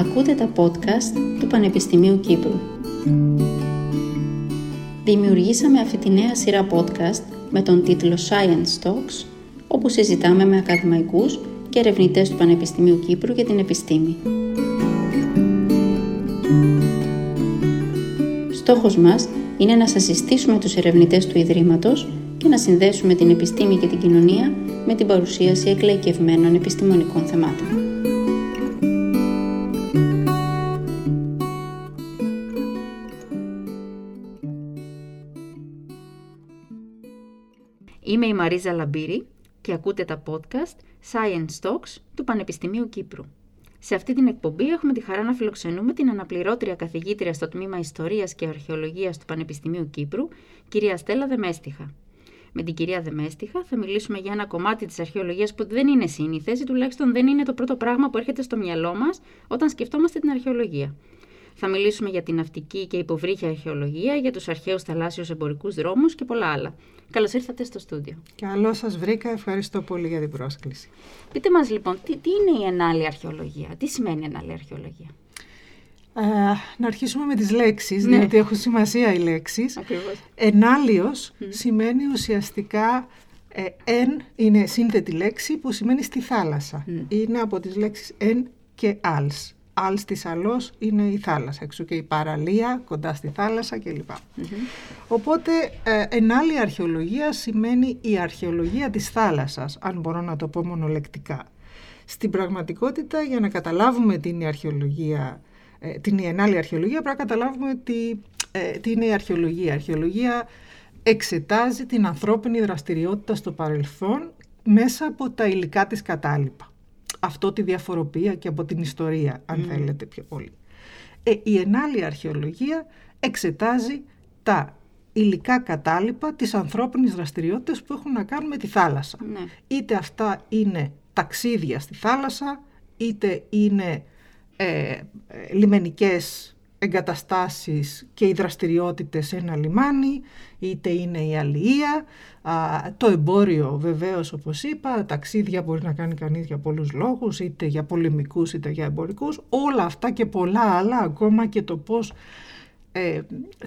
Ακούτε τα podcast του Πανεπιστημίου Κύπρου. Δημιουργήσαμε αυτή τη νέα σειρά podcast με τον τίτλο Science Talks, όπου συζητάμε με ακαδημαϊκούς και ερευνητές του Πανεπιστημίου Κύπρου για την επιστήμη. Στόχος μας είναι να σας συστήσουμε τους ερευνητές του Ιδρύματος και να συνδέσουμε την επιστήμη και την κοινωνία με την παρουσίαση εκλαϊκευμένων επιστημονικών θεμάτων. Είμαι η Μαρίζα Λαμπύρη και ακούτε τα podcast Science Talks του Πανεπιστημίου Κύπρου. Σε αυτή την εκπομπή έχουμε τη χαρά να φιλοξενούμε την αναπληρώτρια καθηγήτρια στο τμήμα Ιστορίας και Αρχαιολογίας του Πανεπιστημίου Κύπρου, κυρία Στέλλα Δεμέστιχα. Με την κυρία Δεμέστιχα θα μιλήσουμε για ένα κομμάτι της αρχαιολογίας που δεν είναι σύνηθες ή τουλάχιστον δεν είναι το πρώτο πράγμα που έρχεται στο μυαλό μας όταν σκεφτόμαστε την αρχαιολογία. Θα μιλήσουμε για την ναυτική και υποβρύχια αρχαιολογία, για τους αρχαίους θαλάσσιους εμπορικούς δρόμους και πολλά άλλα. Καλώς ήρθατε στο στούντιο. Καλώς σας βρήκα. Ευχαριστώ πολύ για την πρόσκληση. Πείτε μας λοιπόν, τι, τι είναι η ενάλλη αρχαιολογία, τι σημαίνει ενάλλη αρχαιολογία; Ε, να αρχίσουμε με τις λέξεις, ναι. διότι έχουν σημασία οι λέξεις. Ακριβώς. Ενάλιος σημαίνει ουσιαστικά ε, εν είναι σύνθετη λέξη που σημαίνει στη θάλασσα. Είναι από τις λέξεις εν και als. Als της αλός είναι η θάλασσα, έξω και η παραλία κοντά στη θάλασσα κλπ. Οπότε ε, ενάλλη αρχαιολογία σημαίνει η αρχαιολογία της θάλασσας, αν μπορώ να το πω μονολεκτικά. Στην πραγματικότητα για να καταλάβουμε την αρχαιολογία ε, την ιενάλη αρχαιολογία πρέπει να καταλάβουμε τι, ε, τι είναι η αρχαιολογία. Η αρχαιολογία εξετάζει την ανθρώπινη δραστηριότητα στο παρελθόν μέσα από τα υλικά της κατάλοιπα. Αυτό τη διαφοροποιεί και από την ιστορία, αν θέλετε πιο πολύ. Ε, η ενάλλη αρχαιολογία εξετάζει τα υλικά κατάλοιπα της ανθρώπινης δραστηριότητας που έχουν να κάνουν με τη θάλασσα. Ναι. Είτε αυτά είναι ταξίδια στη θάλασσα, είτε είναι ε, λιμενικές εγκαταστάσεις και οι δραστηριότητες σε ένα λιμάνι, είτε είναι η αλληλεία, το εμπόριο βεβαίως όπως είπα, ταξίδια μπορεί να κάνει κανείς για πολλούς λόγους, είτε για πολεμικούς είτε για εμπορικούς, όλα αυτά και πολλά άλλα, ακόμα και το πώς, ε,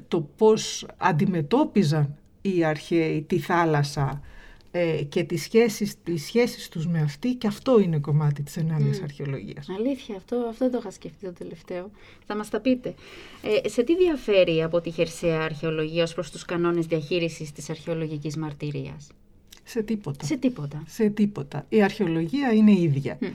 το πώς αντιμετώπιζαν οι αρχαίοι τη θάλασσα ε, και τις σχέσεις, τις σχέσεις τους με αυτή και αυτό είναι κομμάτι της ενάλλειας mm. αρχαιολογίας. Αλήθεια, αυτό, αυτό το είχα σκεφτεί το τελευταίο. Θα μας τα πείτε. Ε, σε τι διαφέρει από τη χερσαία αρχαιολογία ως προς τους κανόνες διαχείρισης της αρχαιολογικής μαρτυρίας; Σε τίποτα. Σε τίποτα. Σε τίποτα. Η αρχαιολογία είναι ίδια. Mm.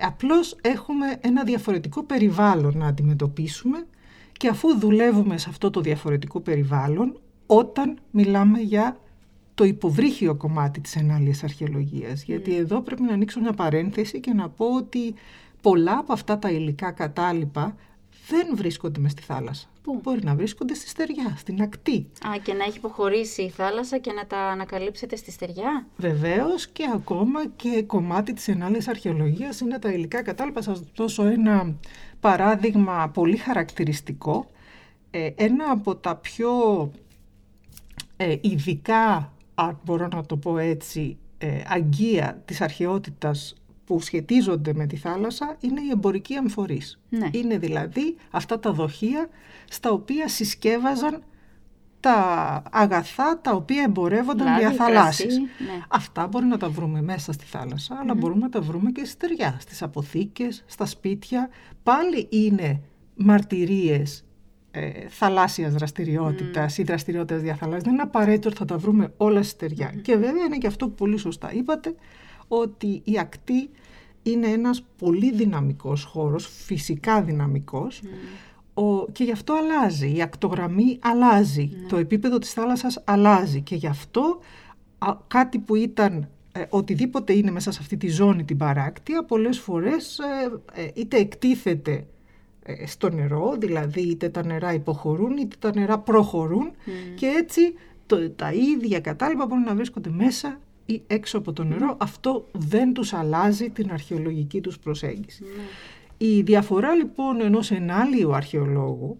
Απλώς έχουμε ένα διαφορετικό περιβάλλον να αντιμετωπίσουμε και αφού δουλεύουμε σε αυτό το διαφορετικό περιβάλλον, όταν μιλάμε για το υποβρύχιο κομμάτι της ενάλλειας αρχαιολογίας. Γιατί ναι. εδώ πρέπει να ανοίξω μια παρένθεση και να πω ότι πολλά από αυτά τα υλικά κατάλοιπα δεν βρίσκονται μες στη θάλασσα. Πού; Μπορεί να βρίσκονται στη στεριά, στην ακτή. Α, και να έχει υποχωρήσει η θάλασσα και να τα ανακαλύψετε στη στεριά; Βεβαίως και ακόμα και κομμάτι της ενάλλειας αρχαιολογίας είναι τα υλικά κατάλοιπα. Σας δώσω ένα παράδειγμα πολύ χαρακτηριστικό. Ε, ένα από τα πιο ε, ειδικά αν μπορώ να το πω έτσι, ε, αγκία της αρχαιότητας που σχετίζονται με τη θάλασσα είναι οι εμπορικοί αμφορείς. Ναι. Είναι δηλαδή αυτά τα δοχεία στα οποία συσκεύαζαν τα αγαθά τα οποία εμπορεύονταν Λάδι, διαθαλάσσης. κρασί, ναι. Αυτά μπορεί να τα βρούμε μέσα στη θάλασσα, αλλά μπορούμε να τα βρούμε και στη στεριά, στις αποθήκες, στα σπίτια. Πάλι είναι μαρτυρίες ε, θαλάσσιας δραστηριότητας ή δραστηριότητας διαθαλάσσιας. Δεν είναι απαραίτητο ότι θα τα βρούμε όλα στη στεριά. Και βέβαια είναι και αυτό που πολύ σωστά είπατε, ότι η ακτή είναι ένας πολύ δυναμικός χώρος, φυσικά δυναμικός, ο, και γι' αυτό αλλάζει. Η ακτογραμμή αλλάζει. Το επίπεδο της θάλασσας αλλάζει. Και γι' αυτό α, κάτι που ήταν ε, οτιδήποτε είναι μέσα σε αυτή τη ζώνη την παράκτια, πολλές φορές ε, ε, είτε εκτίθεται ε, στο νερό, δηλαδή είτε τα νερά υποχωρούν είτε τα νερά προχωρούν και έτσι το, τα ίδια κατάλοιπα μπορούν να βρίσκονται μέσα ή έξω από το νερό. Αυτό δεν τους αλλάζει την αρχαιολογική τους προσέγγιση. Η διαφορά λοιπόν ενός ενάλλειου αρχαιολόγου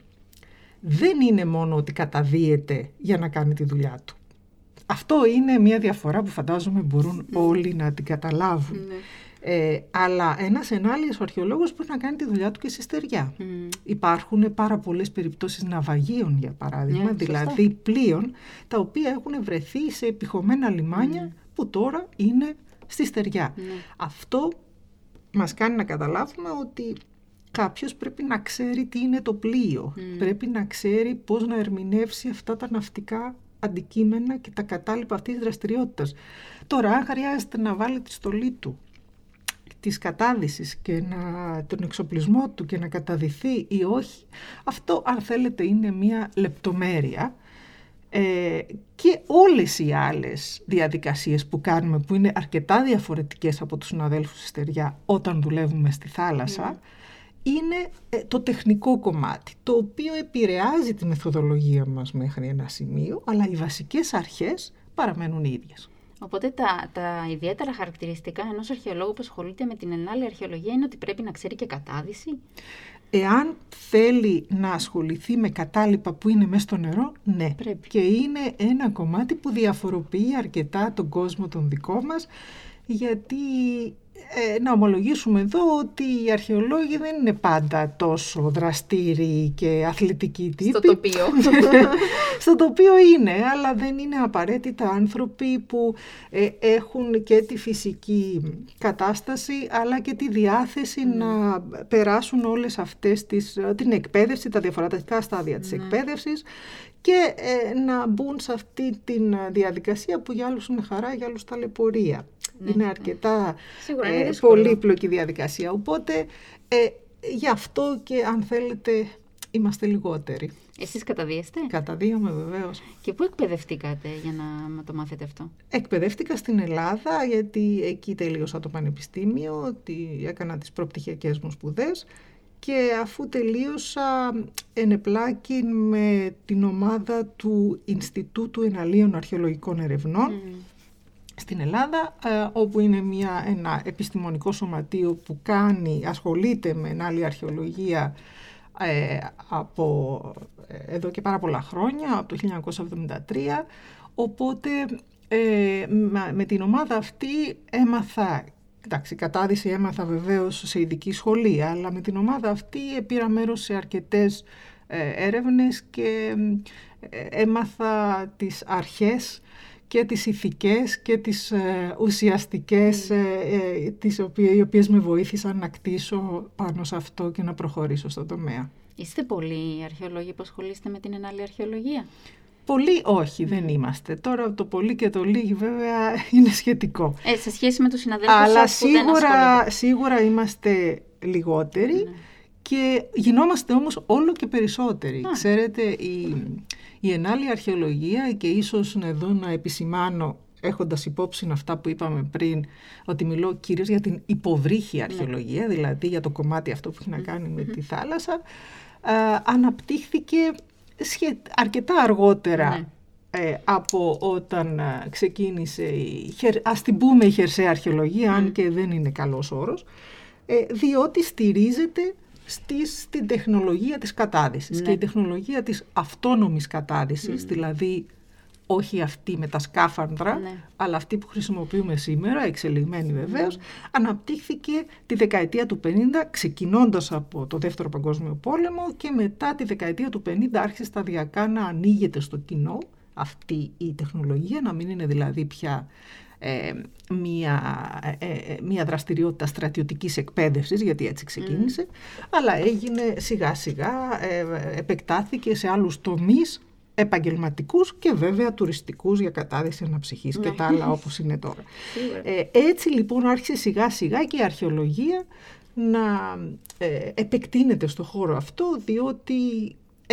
δεν είναι μόνο ότι καταδύεται για να κάνει τη δουλειά του. Αυτό είναι μια διαφορά που φαντάζομαι μπορούν όλοι να την καταλάβουν. Ε, αλλά ένας ενάλλειος αρχαιολόγος μπορεί να κάνει τη δουλειά του και στη στεριά. Υπάρχουν πάρα πολλές περιπτώσεις ναυαγίων, για παράδειγμα, Ναι, δηλαδή πλοίων, τα οποία έχουν βρεθεί σε επιχωμένα λιμάνια που τώρα είναι στη στεριά. Ναι. Αυτό μας κάνει να καταλάβουμε ότι κάποιος πρέπει να ξέρει τι είναι το πλοίο. Πρέπει να ξέρει πώς να ερμηνεύσει αυτά τα ναυτικά αντικείμενα και τα κατάλοιπα αυτής της δραστηριότητας. Τώρα, αν χρειάζεται να βάλει τη στολή του της κατάδυσης και να, τον εξοπλισμό του και να καταδυθεί ή όχι, αυτό αν θέλετε είναι μία λεπτομέρεια ε, και όλες οι άλλες διαδικασίες που κάνουμε που είναι αρκετά διαφορετικές από τους συναδέλφους στη στεριά όταν δουλεύουμε στη θάλασσα είναι ε, το τεχνικό κομμάτι το οποίο επηρεάζει τη μεθοδολογία μας μέχρι ένα σημείο αλλά οι βασικές αρχές παραμένουν οι ίδιες. Οπότε τα, τα ιδιαίτερα χαρακτηριστικά ενός αρχαιολόγου που ασχολείται με την ενάλλη αρχαιολογία είναι ότι πρέπει να ξέρει και κατάδυση. Εάν θέλει να ασχοληθεί με κατάλοιπα που είναι μέσα στο νερό, ναι. Πρέπει. Και είναι ένα κομμάτι που διαφοροποιεί αρκετά τον κόσμο τον δικό μας, γιατί ε, να ομολογήσουμε εδώ ότι οι αρχαιολόγοι δεν είναι πάντα τόσο δραστήριοι και αθλητικοί τύποι. Στο τοπίο. στο τοπίο είναι, αλλά δεν είναι απαραίτητα άνθρωποι που ε, έχουν και τη φυσική κατάσταση, αλλά και τη διάθεση να περάσουν όλες αυτές τις, την εκπαίδευση, τα διαφορετικά στάδια της εκπαίδευσης και ε, να μπουν σε αυτή τη διαδικασία που για άλλους είναι χαρά, για άλλους ταλαιπωρία. Είναι αρκετά Σίγουρα, είναι ε, δύσκολο. πολύπλοκη διαδικασία. Οπότε ε, γι' αυτό και αν θέλετε είμαστε λιγότεροι. Εσείς καταδίεστε; Καταδύομαι βεβαίως. και πού εκπαιδευτήκατε για να το μάθετε αυτό; Εκπαιδεύτηκα στην Ελλάδα γιατί εκεί τελείωσα το πανεπιστήμιο, ότι έκανα τις προπτυχιακές μου σπουδές και αφού τελείωσα ενεπλάκη με την ομάδα του Ινστιτούτου Εναλίων Αρχαιολογικών Ερευνών στην Ελλάδα, ε, όπου είναι μια, ένα επιστημονικό σωματείο που κάνει, ασχολείται με ενάλλη αρχαιολογία ε, από ε, εδώ και πάρα πολλά χρόνια, από το 1973, οπότε ε, με, με την ομάδα αυτή έμαθα, εντάξει, κατάδυση έμαθα βεβαίως σε ειδική σχολή, αλλά με την ομάδα αυτή πήρα μέρος σε αρκετές ε, έρευνες και ε, έμαθα τις αρχές και τις ηθικές και τις ε, ουσιαστικές ε, ε, τις οποίες, οι οποίες με βοήθησαν να κτίσω πάνω σε αυτό και να προχωρήσω στον τομέα. Είστε πολλοί αρχαιολόγοι που ασχολείστε με την ενάλλη αρχαιολογία; Πολύ όχι, δεν είμαστε. Τώρα το πολύ και το λίγοι βέβαια είναι σχετικό. Ε, σε σχέση με τους συναδέλφους Αλλά σας που δεν σίγουρα, ασχολούνται. σίγουρα είμαστε λιγότεροι Ναι. και γινόμαστε όμως όλο και περισσότεροι. Α. Ξέρετε, η, η ενάλλη αρχαιολογία και ίσως εδώ να επισημάνω έχοντας υπόψη αυτά που είπαμε πριν, ότι μιλώ κυρίως για την υποβρύχη αρχαιολογία, δηλαδή για το κομμάτι αυτό που έχει να κάνει με τη θάλασσα, α, αναπτύχθηκε σχε- αρκετά αργότερα Ναι. ε, από όταν α, ξεκίνησε η, χερ- ας την πούμε η χερσαία αρχαιολογία, αν και δεν είναι καλός όρος, ε, διότι στηρίζεται στις, στην τεχνολογία της κατάδυσης. Ναι. Και η τεχνολογία της αυτόνομης κατάδυσης, δηλαδή όχι αυτή με τα σκάφανδρα, Ναι. αλλά αυτή που χρησιμοποιούμε σήμερα, εξελιγμένη βεβαίως, αναπτύχθηκε τη δεκαετία του 50, ξεκινώντας από το Δεύτερο Παγκόσμιο Πόλεμο και μετά τη δεκαετία του 50 άρχισε σταδιακά να ανοίγεται στο κοινό αυτή η τεχνολογία, να μην είναι δηλαδή πια ε, μία, ε, ε, μία δραστηριότητα στρατιωτικής εκπαίδευσης, γιατί έτσι ξεκίνησε, αλλά έγινε σιγά σιγά, ε, επεκτάθηκε σε άλλους τομείς επαγγελματικούς και βέβαια τουριστικούς για κατάδυση αναψυχής και Ναι. τα άλλα όπως είναι τώρα. Σίγουρα. Ε, έτσι λοιπόν άρχισε σιγά σιγά και η αρχαιολογία να ε, επεκτείνεται στο χώρο αυτό διότι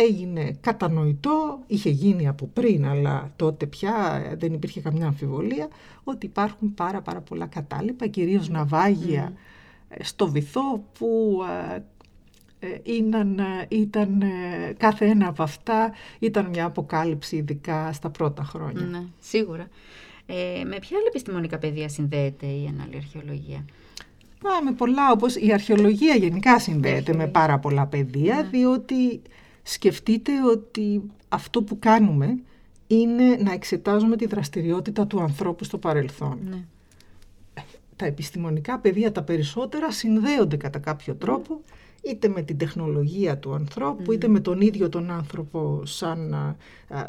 έγινε κατανοητό, είχε γίνει από πριν αλλά τότε πια ε, δεν υπήρχε καμιά αμφιβολία ότι υπάρχουν πάρα πάρα πολλά κατάλοιπα, κυρίως ναυάγια ε, στο βυθό που ε, ε, ήταν, ε, ήταν, ε, κάθε ένα από αυτά ήταν μια αποκάλυψη ειδικά στα πρώτα χρόνια. Ναι, σίγουρα. Ε, με ποια άλλη επιστημονικά πεδία συνδέεται η ενάλλη αρχαιολογία. Α, με πολλά, όπως η αρχαιολογία γενικά συνδέεται με Αρχαιολογία. πάρα πολλά πεδία, διότι σκεφτείτε ότι αυτό που κάνουμε είναι να εξετάζουμε τη δραστηριότητα του ανθρώπου στο παρελθόν. Ναι. τα επιστημονικά πεδία τα περισσότερα συνδέονται κατά κάποιο τρόπο είτε με την τεχνολογία του ανθρώπου, είτε με τον ίδιο τον άνθρωπο σαν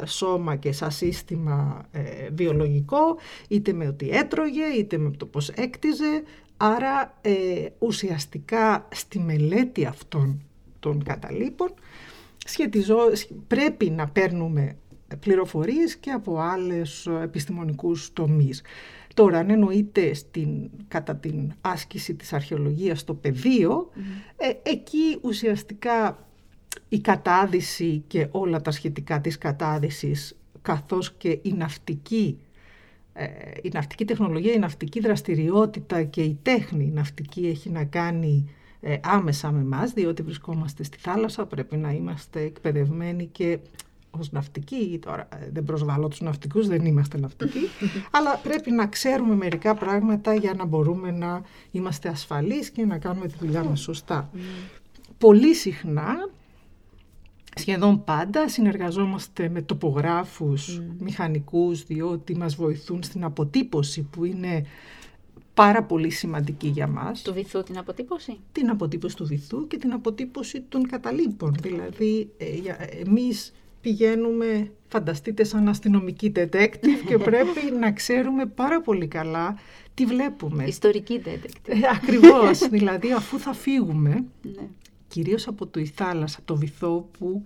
σώμα και σαν σύστημα ε, βιολογικό, είτε με ότι έτρωγε, είτε με το πώς έκτιζε. Άρα ε, ουσιαστικά στη μελέτη αυτών των καταλήπων σχετιζό, πρέπει να παίρνουμε πληροφορίες και από άλλες επιστημονικούς τομείς. Τώρα, αν εννοείται στην, κατά την άσκηση της αρχαιολογίας στο πεδίο, ε, εκεί ουσιαστικά η κατάδυση και όλα τα σχετικά της κατάδυσης, καθώς και η ναυτική, ε, η ναυτική τεχνολογία, η ναυτική δραστηριότητα και η τέχνη ναυτική έχει να κάνει ε, άμεσα με εμάς, διότι βρισκόμαστε στη θάλασσα, πρέπει να είμαστε εκπαιδευμένοι και ως ναυτικοί, τώρα ε, δεν προσβάλλω τους ναυτικούς, δεν είμαστε ναυτικοί, αλλά πρέπει να ξέρουμε μερικά πράγματα για να μπορούμε να είμαστε ασφαλείς και να κάνουμε τη δουλειά μας σωστά. Πολύ συχνά, σχεδόν πάντα, συνεργαζόμαστε με τοπογράφους, μηχανικούς, διότι μας βοηθούν στην αποτύπωση που είναι πάρα πολύ σημαντική για μας. Του βυθού την αποτύπωση; Την αποτύπωση του βυθού και την αποτύπωση των καταλήπων. Δηλαδή, ε, εμείς πηγαίνουμε, φανταστείτε, σαν αστυνομική detective και πρέπει να ξέρουμε πάρα πολύ καλά τι βλέπουμε. Ιστορική detective. Ε, ακριβώς, δηλαδή αφού θα φύγουμε, ναι. κυρίως από το η θάλασσα, το βυθό που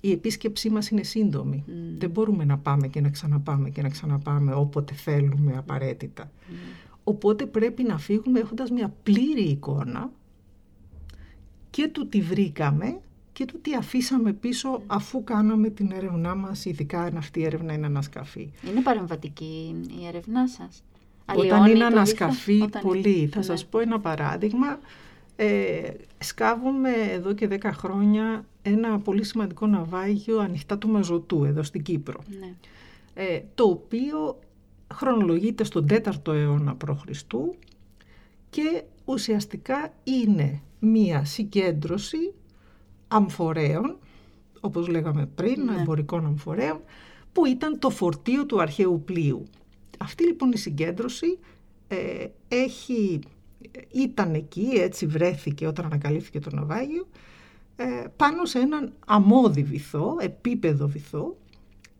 η επίσκεψή μας είναι σύντομη. Δεν μπορούμε να πάμε και να ξαναπάμε και να ξαναπάμε όποτε θέλουμε απαραίτητα. Οπότε πρέπει να φύγουμε έχοντας μια πλήρη εικόνα και του τι βρήκαμε και του τι αφήσαμε πίσω αφού κάναμε την έρευνά μας, ειδικά αν αυτή η έρευνα είναι ανασκαφή. Είναι παρεμβατική η έρευνά σας. Όταν είναι ανασκαφή, Όταν πολύ. Θα ναι. σας πω ένα παράδειγμα. Ε, σκάβουμε εδώ και 10 χρόνια ένα πολύ σημαντικό ναυάγιο ανοιχτά του Μαζωτού εδώ στην Κύπρο. Ναι. Ε, το οποίο χρονολογείται στον 4ο αιώνα π.Χ. και ουσιαστικά είναι μία συγκέντρωση αμφορέων, όπως λέγαμε πριν, ναι. εμπορικών αμφορέων, που ήταν το φορτίο του αρχαίου πλοίου. Αυτή λοιπόν η συγκέντρωση ε, έχει, ήταν εκεί, έτσι βρέθηκε όταν ανακαλύφθηκε το ναυάγιο, ε, πάνω σε έναν αμμώδη βυθό, επίπεδο βυθό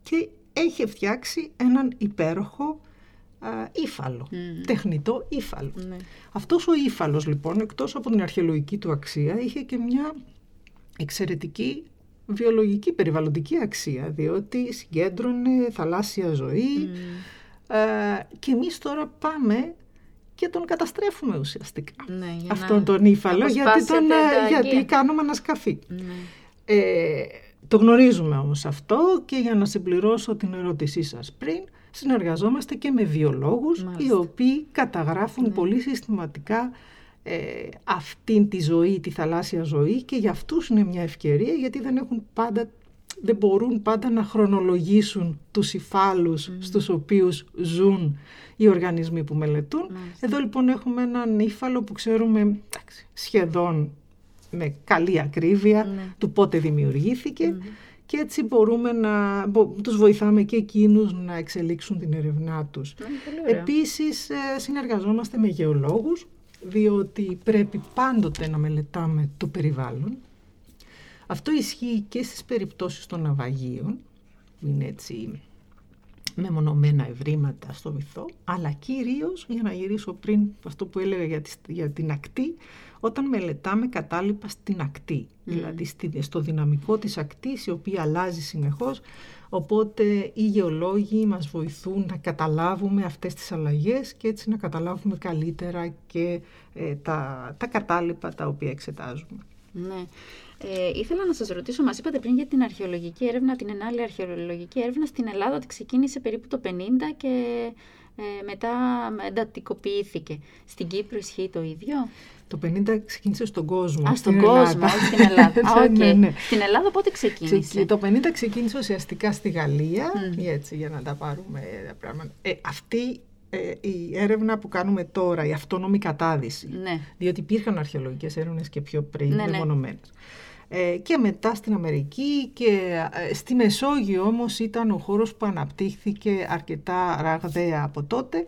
και έχει φτιάξει έναν υπέροχο ύφαλο, τεχνητό ύφαλο. Ναι. Αυτός ο ύφαλος λοιπόν, εκτός από την αρχαιολογική του αξία, είχε και μια εξαιρετική βιολογική περιβαλλοντική αξία, διότι συγκέντρωνε θαλάσσια ζωή ε, και εμείς τώρα πάμε και τον καταστρέφουμε ουσιαστικά ναι, αυτόν τον ύφαλο γιατί, τον, ε, γιατί κάνουμε ανασκαφή. Ναι. Ε, το γνωρίζουμε όμως αυτό και για να συμπληρώσω την ερώτησή σας πριν, συνεργαζόμαστε και με βιολόγους οι οποίοι καταγράφουν ναι. πολύ συστηματικά ε, αυτήν τη ζωή, τη θαλάσσια ζωή και για αυτούς είναι μια ευκαιρία γιατί δεν έχουν πάντα δεν μπορούν πάντα να χρονολογήσουν τους υφάλους mm. στους οποίους ζουν οι οργανισμοί που μελετούν. Εδώ λοιπόν έχουμε έναν ύφαλο που ξέρουμε σχεδόν με καλή ακρίβεια ναι. του πότε δημιουργήθηκε και έτσι μπορούμε να τους βοηθάμε και εκείνους να εξελίξουν την ερευνά τους. Επίσης ε, συνεργαζόμαστε με γεωλόγους διότι πρέπει πάντοτε να μελετάμε το περιβάλλον. Αυτό ισχύει και στις περιπτώσεις των ναυαγίων, είναι έτσι μεμονωμένα ευρήματα στο βυθό, αλλά κυρίως, για να γυρίσω πριν αυτό που έλεγα για, για την ακτή, όταν μελετάμε κατάλοιπα στην ακτή, δηλαδή στο δυναμικό της ακτής, η οποία αλλάζει συνεχώς, οπότε οι γεωλόγοι μας βοηθούν να καταλάβουμε αυτές τις αλλαγές και έτσι να καταλάβουμε καλύτερα και ε, τα, τα κατάλοιπα τα οποία εξετάζουμε. Ναι. Ε, ήθελα να σας ρωτήσω, μας είπατε πριν για την αρχαιολογική έρευνα, την ενάλλη αρχαιολογική έρευνα στην Ελλάδα ότι ξεκίνησε περίπου το 50 και ε, μετά εντατικοποιήθηκε. Στην Κύπρο ισχύει το ίδιο; Το 50 ξεκίνησε στον κόσμο. Α, στον κόσμο, στην Ελλάδα. Α, okay. ναι, ναι. Στην Ελλάδα πότε ξεκίνησε; Το 50 ξεκίνησε ουσιαστικά στη Γαλλία, mm. έτσι για να τα πάρουμε τα πράγματα. Ε, αυτή ε, η έρευνα που κάνουμε τώρα, η αυτόνομη κατάδυση, ναι. διότι υπήρχαν αρχαιολογικές έρευνες και πιο πριν, ναι, ναι. Ε, και μετά στην Αμερική και ε, στη Μεσόγειο όμως ήταν ο χώρος που αναπτύχθηκε αρκετά ραγδαία από τότε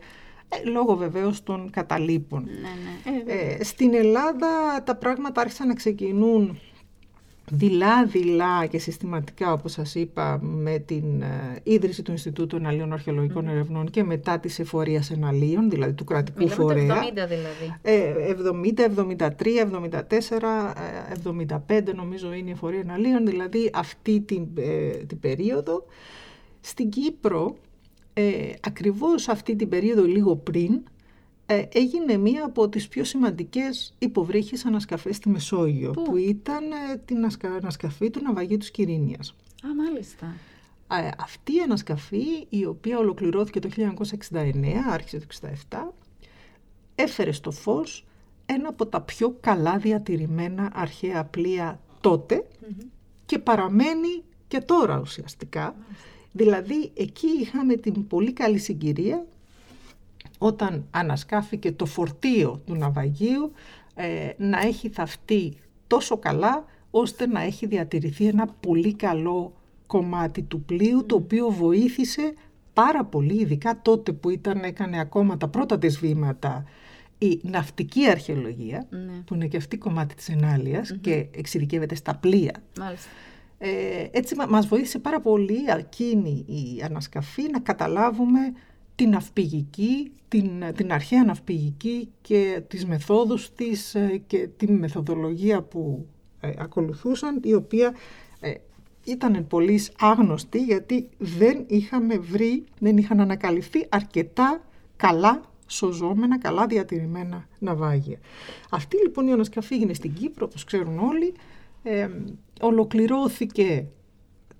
ε, λόγω βεβαίως των καταλήπων. Ναι, ναι. Ε, Ε, στην Ελλάδα τα πράγματα άρχισαν να ξεκινούν δειλά-δειλά και συστηματικά, όπως σας είπα, με την ε, ίδρυση του Ινστιτούτου Εναλίων Αρχαιολογικών Ερευνών και μετά της εφορίας εναλίων, δηλαδή του κρατικού Μιλάμε το φορέα. 70 δηλαδή. Ε, 70, 73, 74, ε, 75 νομίζω είναι η εφορία εναλίων, δηλαδή αυτή την, ε, την περίοδο. Στην Κύπρο, ε, ακριβώς αυτή την περίοδο λίγο πριν, ε, έγινε μία από τις πιο σημαντικές υποβρύχες ανασκαφές στη Μεσόγειο, Πού; που ήταν ε, την ασκα- ανασκαφή του ναυαγίου της Κυρίνιας. Α, μάλιστα. Ε, αυτή η ανασκαφή, η οποία ολοκληρώθηκε το 1969, άρχισε το 1967, έφερε στο φως ένα από τα πιο καλά διατηρημένα αρχαία πλοία τότε και παραμένει και τώρα ουσιαστικά. Δηλαδή εκεί είχαμε την πολύ καλή συγκυρία όταν ανασκάφηκε το φορτίο του ναυαγίου ε, να έχει θαυτεί τόσο καλά ώστε να έχει διατηρηθεί ένα πολύ καλό κομμάτι του πλοίου το οποίο βοήθησε πάρα πολύ ειδικά τότε που ήταν, έκανε ακόμα τα πρώτα της βήματα η ναυτική αρχαιολογία Ναι. που είναι και αυτή κομμάτι της εναλειας και εξειδικεύεται στα πλοία Μάλιστα. Ε, έτσι μα- μας βοήθησε πάρα πολύ εκείνη η ανασκαφή να καταλάβουμε την ναυπηγική, την, την αρχαία ναυπηγική και τις μεθόδους της ε, και τη μεθοδολογία που ε, ακολουθούσαν, η οποία ε, ήταν πολύς άγνωστη γιατί δεν είχαμε βρει, δεν είχαν ανακαλυφθεί αρκετά καλά σωζόμενα, καλά διατηρημένα ναυάγια. Αυτή λοιπόν η ανασκαφή έγινε στην Κύπρο, όπως ξέρουν όλοι, ε, ολοκληρώθηκε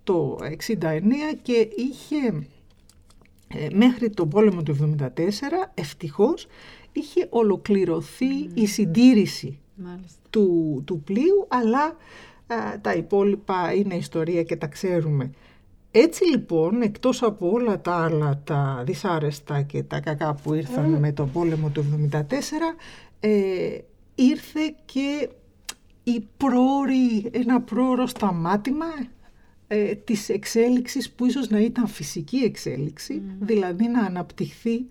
το 69 και είχε ε, μέχρι τον πόλεμο του 74 ευτυχώς είχε ολοκληρωθεί η συντήρηση Μάλιστα. του, του πλοίου αλλά α, τα υπόλοιπα είναι ιστορία και τα ξέρουμε. Έτσι λοιπόν, εκτός από όλα τα άλλα τα δυσάρεστα και τα κακά που ήρθαν με τον πόλεμο του 74, ε, ήρθε και η πρόορη, ένα πρόωρο σταμάτημα ε, της εξέλιξης που ίσως να ήταν φυσική εξέλιξη, δηλαδή να αναπτυχθεί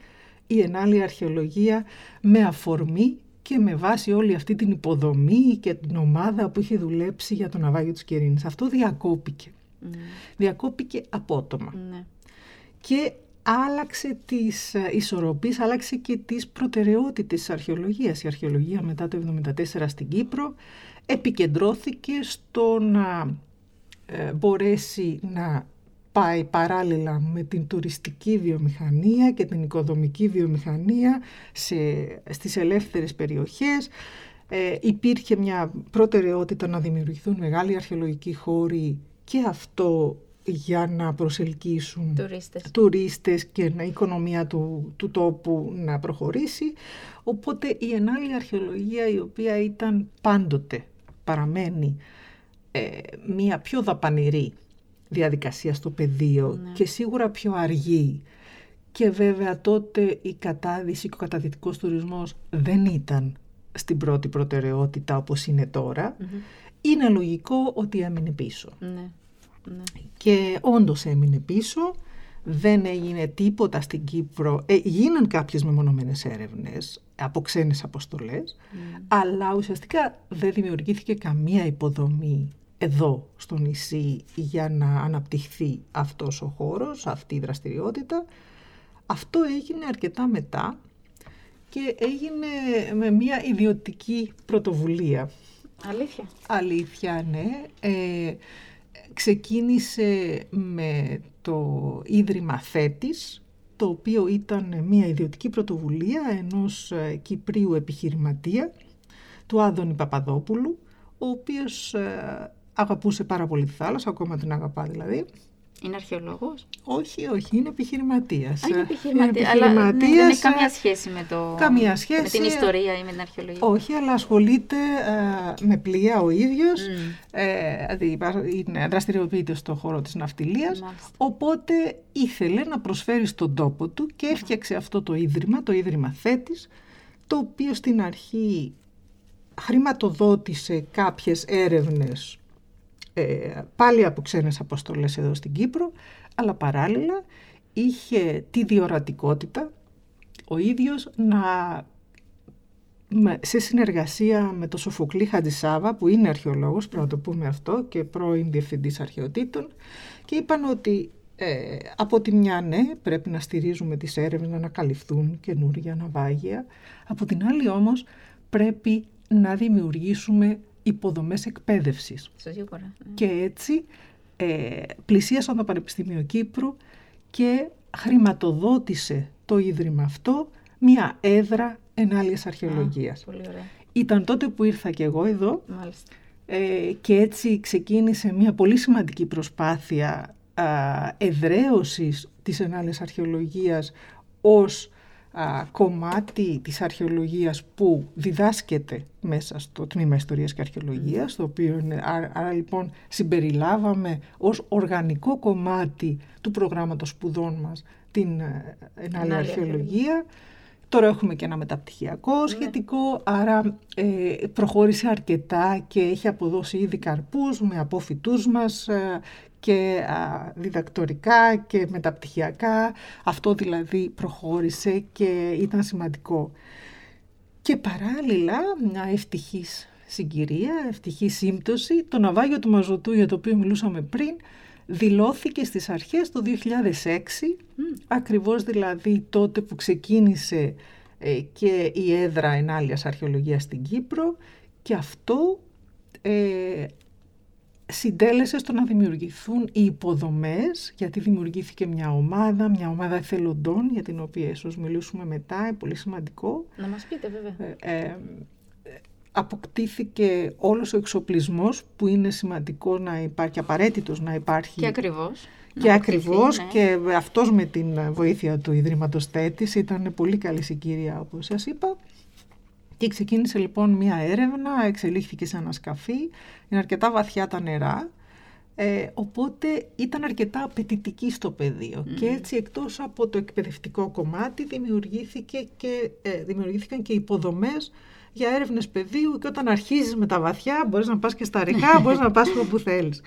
η ενάλλη αρχαιολογία με αφορμή και με βάση όλη αυτή την υποδομή και την ομάδα που είχε δουλέψει για το ναυάγιο της Κερίνης. Αυτό διακόπηκε. Διακόπηκε απότομα. Ναι. Και άλλαξε τις ε, ισορροπίες, άλλαξε και τις προτεραιότητες της αρχαιολογίας. Η αρχαιολογία μετά το 1974 στην Κύπρο επικεντρώθηκε στο να ε, μπορέσει να πάει παράλληλα με την τουριστική βιομηχανία και την οικοδομική βιομηχανία σε, στις ελεύθερες περιοχές. Ε, υπήρχε μια προτεραιότητα να δημιουργηθούν μεγάλοι αρχαιολογικοί χώροι και αυτό για να προσελκύσουν Τουρίστες. τουρίστες και να η οικονομία του, του τόπου να προχωρήσει. Οπότε η ενάλλη αρχαιολογία η οποία ήταν πάντοτε, παραμένει ε, μια πιο δαπανηρή διαδικασία στο πεδίο Ναι. και σίγουρα πιο αργή. Και βέβαια τότε η κατάδυση και ο καταδυτικός τουρισμός δεν ήταν στην πρώτη προτεραιότητα όπως είναι τώρα. Είναι λογικό ότι έμεινε πίσω. Ναι. ναι. Και όντως έμεινε πίσω, δεν έγινε τίποτα στην Κύπρο. Ε, γίναν κάποιες μεμονωμένες έρευνες από ξένες αποστολές, αλλά ουσιαστικά δεν δημιουργήθηκε καμία υποδομή εδώ στο νησί για να αναπτυχθεί αυτός ο χώρος, αυτή η δραστηριότητα. Αυτό έγινε αρκετά μετά και έγινε με μια ιδιωτική πρωτοβουλία. Αλήθεια. Αλήθεια, ναι. Ε, ξεκίνησε με το Ίδρυμα Θέτης, το οποίο ήταν μια ιδιωτική πρωτοβουλία ενός ε, Κυπρίου επιχειρηματία, του Άδωνη Παπαδόπουλου, ο οποίος ε, αγαπούσε πάρα πολύ τη θάλασσα, ακόμα την αγαπά δηλαδή. Είναι αρχαιολόγος; Όχι, όχι, είναι επιχειρηματίας. Α, είναι Ε, επιχειρηματία. Αλλά ναι, δεν έχει επιχειρηματίας, καμία ε, σχέση με το... καμία Με σχέση, την ε, ιστορία ή με την αρχαιολογία. όχι, αλλά ασχολείται ε, με πλοία ο ίδιος, Μμ. ε, δηλαδή υπά- είναι, δραστηριοποιείται στον χώρο της ναυτιλίας, Μάλιστα. οπότε ήθελε να προσφέρει στον τόπο του και έφτιαξε αυτό το ίδρυμα, το Ίδρυμα Θέτης, το οποίο στην αρχή χρηματοδότησε κάποιες έρευνες ε, πάλι από ξένες αποστολές εδώ στην Κύπρο, αλλά παράλληλα είχε τη διορατικότητα ο ίδιος να σε συνεργασία με τον Σοφοκλή Χατζησάβα που είναι αρχαιολόγος, πρέπει να το πούμε αυτό και πρώην διευθυντής αρχαιοτήτων και είπαν ότι ε, από τη μια ναι πρέπει να στηρίζουμε τις έρευνες να ανακαλυφθούν καινούργια ναυάγια. Από την άλλη όμως πρέπει να δημιουργήσουμε υποδομές εκπαίδευσης. Ναι. Και έτσι ε, πλησίασαν το Πανεπιστήμιο Κύπρου και χρηματοδότησε το Ίδρυμα αυτό μια έδρα ενάλειας αρχαιολογίας. πολύ ωραία. Ήταν τότε που ήρθα και εγώ εδώ Μάλιστα. ε, και έτσι ξεκίνησε μια πολύ σημαντική προσπάθεια α, εδραίωσης της ενάλειας αρχαιολογίας ως α, κομμάτι της αρχαιολογίας που διδάσκεται μέσα στο τμήμα Ιστορίας και Αρχαιολογίας, το οποίο είναι, άρα, λοιπόν συμπεριλάβαμε ως οργανικό κομμάτι του προγράμματος σπουδών μας την ε, ενάλεια αρχαιολογία. Τώρα έχουμε και ένα μεταπτυχιακό σχετικό, άρα ε, προχώρησε αρκετά και έχει αποδώσει ήδη καρπούς με απόφοιτούς μας ε, και διδακτορικά και μεταπτυχιακά. Αυτό δηλαδή προχώρησε και ήταν σημαντικό. Και παράλληλα μια ευτυχής συγκυρία, ευτυχής σύμπτωση, το ναυάγιο του Μαζωτού για το οποίο μιλούσαμε πριν, δηλώθηκε στις αρχές του 2006, ακριβώς δηλαδή τότε που ξεκίνησε ε, και η έδρα ενάλειας αρχαιολογίας στην Κύπρο και αυτό ε, συντέλεσες στο να δημιουργηθούν οι υποδομές, γιατί δημιουργήθηκε μια ομάδα, μια ομάδα εθελοντών, για την οποία ίσως μιλήσουμε μετά, είναι πολύ σημαντικό. Να μας πείτε βέβαια. Ε, ε, αποκτήθηκε όλος ο εξοπλισμός που είναι σημαντικό να υπάρχει, απαραίτητος να υπάρχει. Και ακριβώς. Και ακριβώς ναι. και αυτός με την βοήθεια του Ιδρύματος Θέτης ήταν πολύ καλή συγκύρια όπως σας είπα. Και ξεκίνησε λοιπόν μια έρευνα, εξελίχθηκε σε ένα σκαφί, είναι αρκετά βαθιά τα νερά, ε, οπότε ήταν αρκετά απαιτητική στο πεδίο. Και έτσι εκτός από το εκπαιδευτικό κομμάτι δημιουργήθηκε και, ε, δημιουργήθηκαν και υποδομές για έρευνες πεδίου και όταν αρχίζεις με τα βαθιά μπορείς να πας και στα ρηχά, μπορείς να πας όπου θέλεις.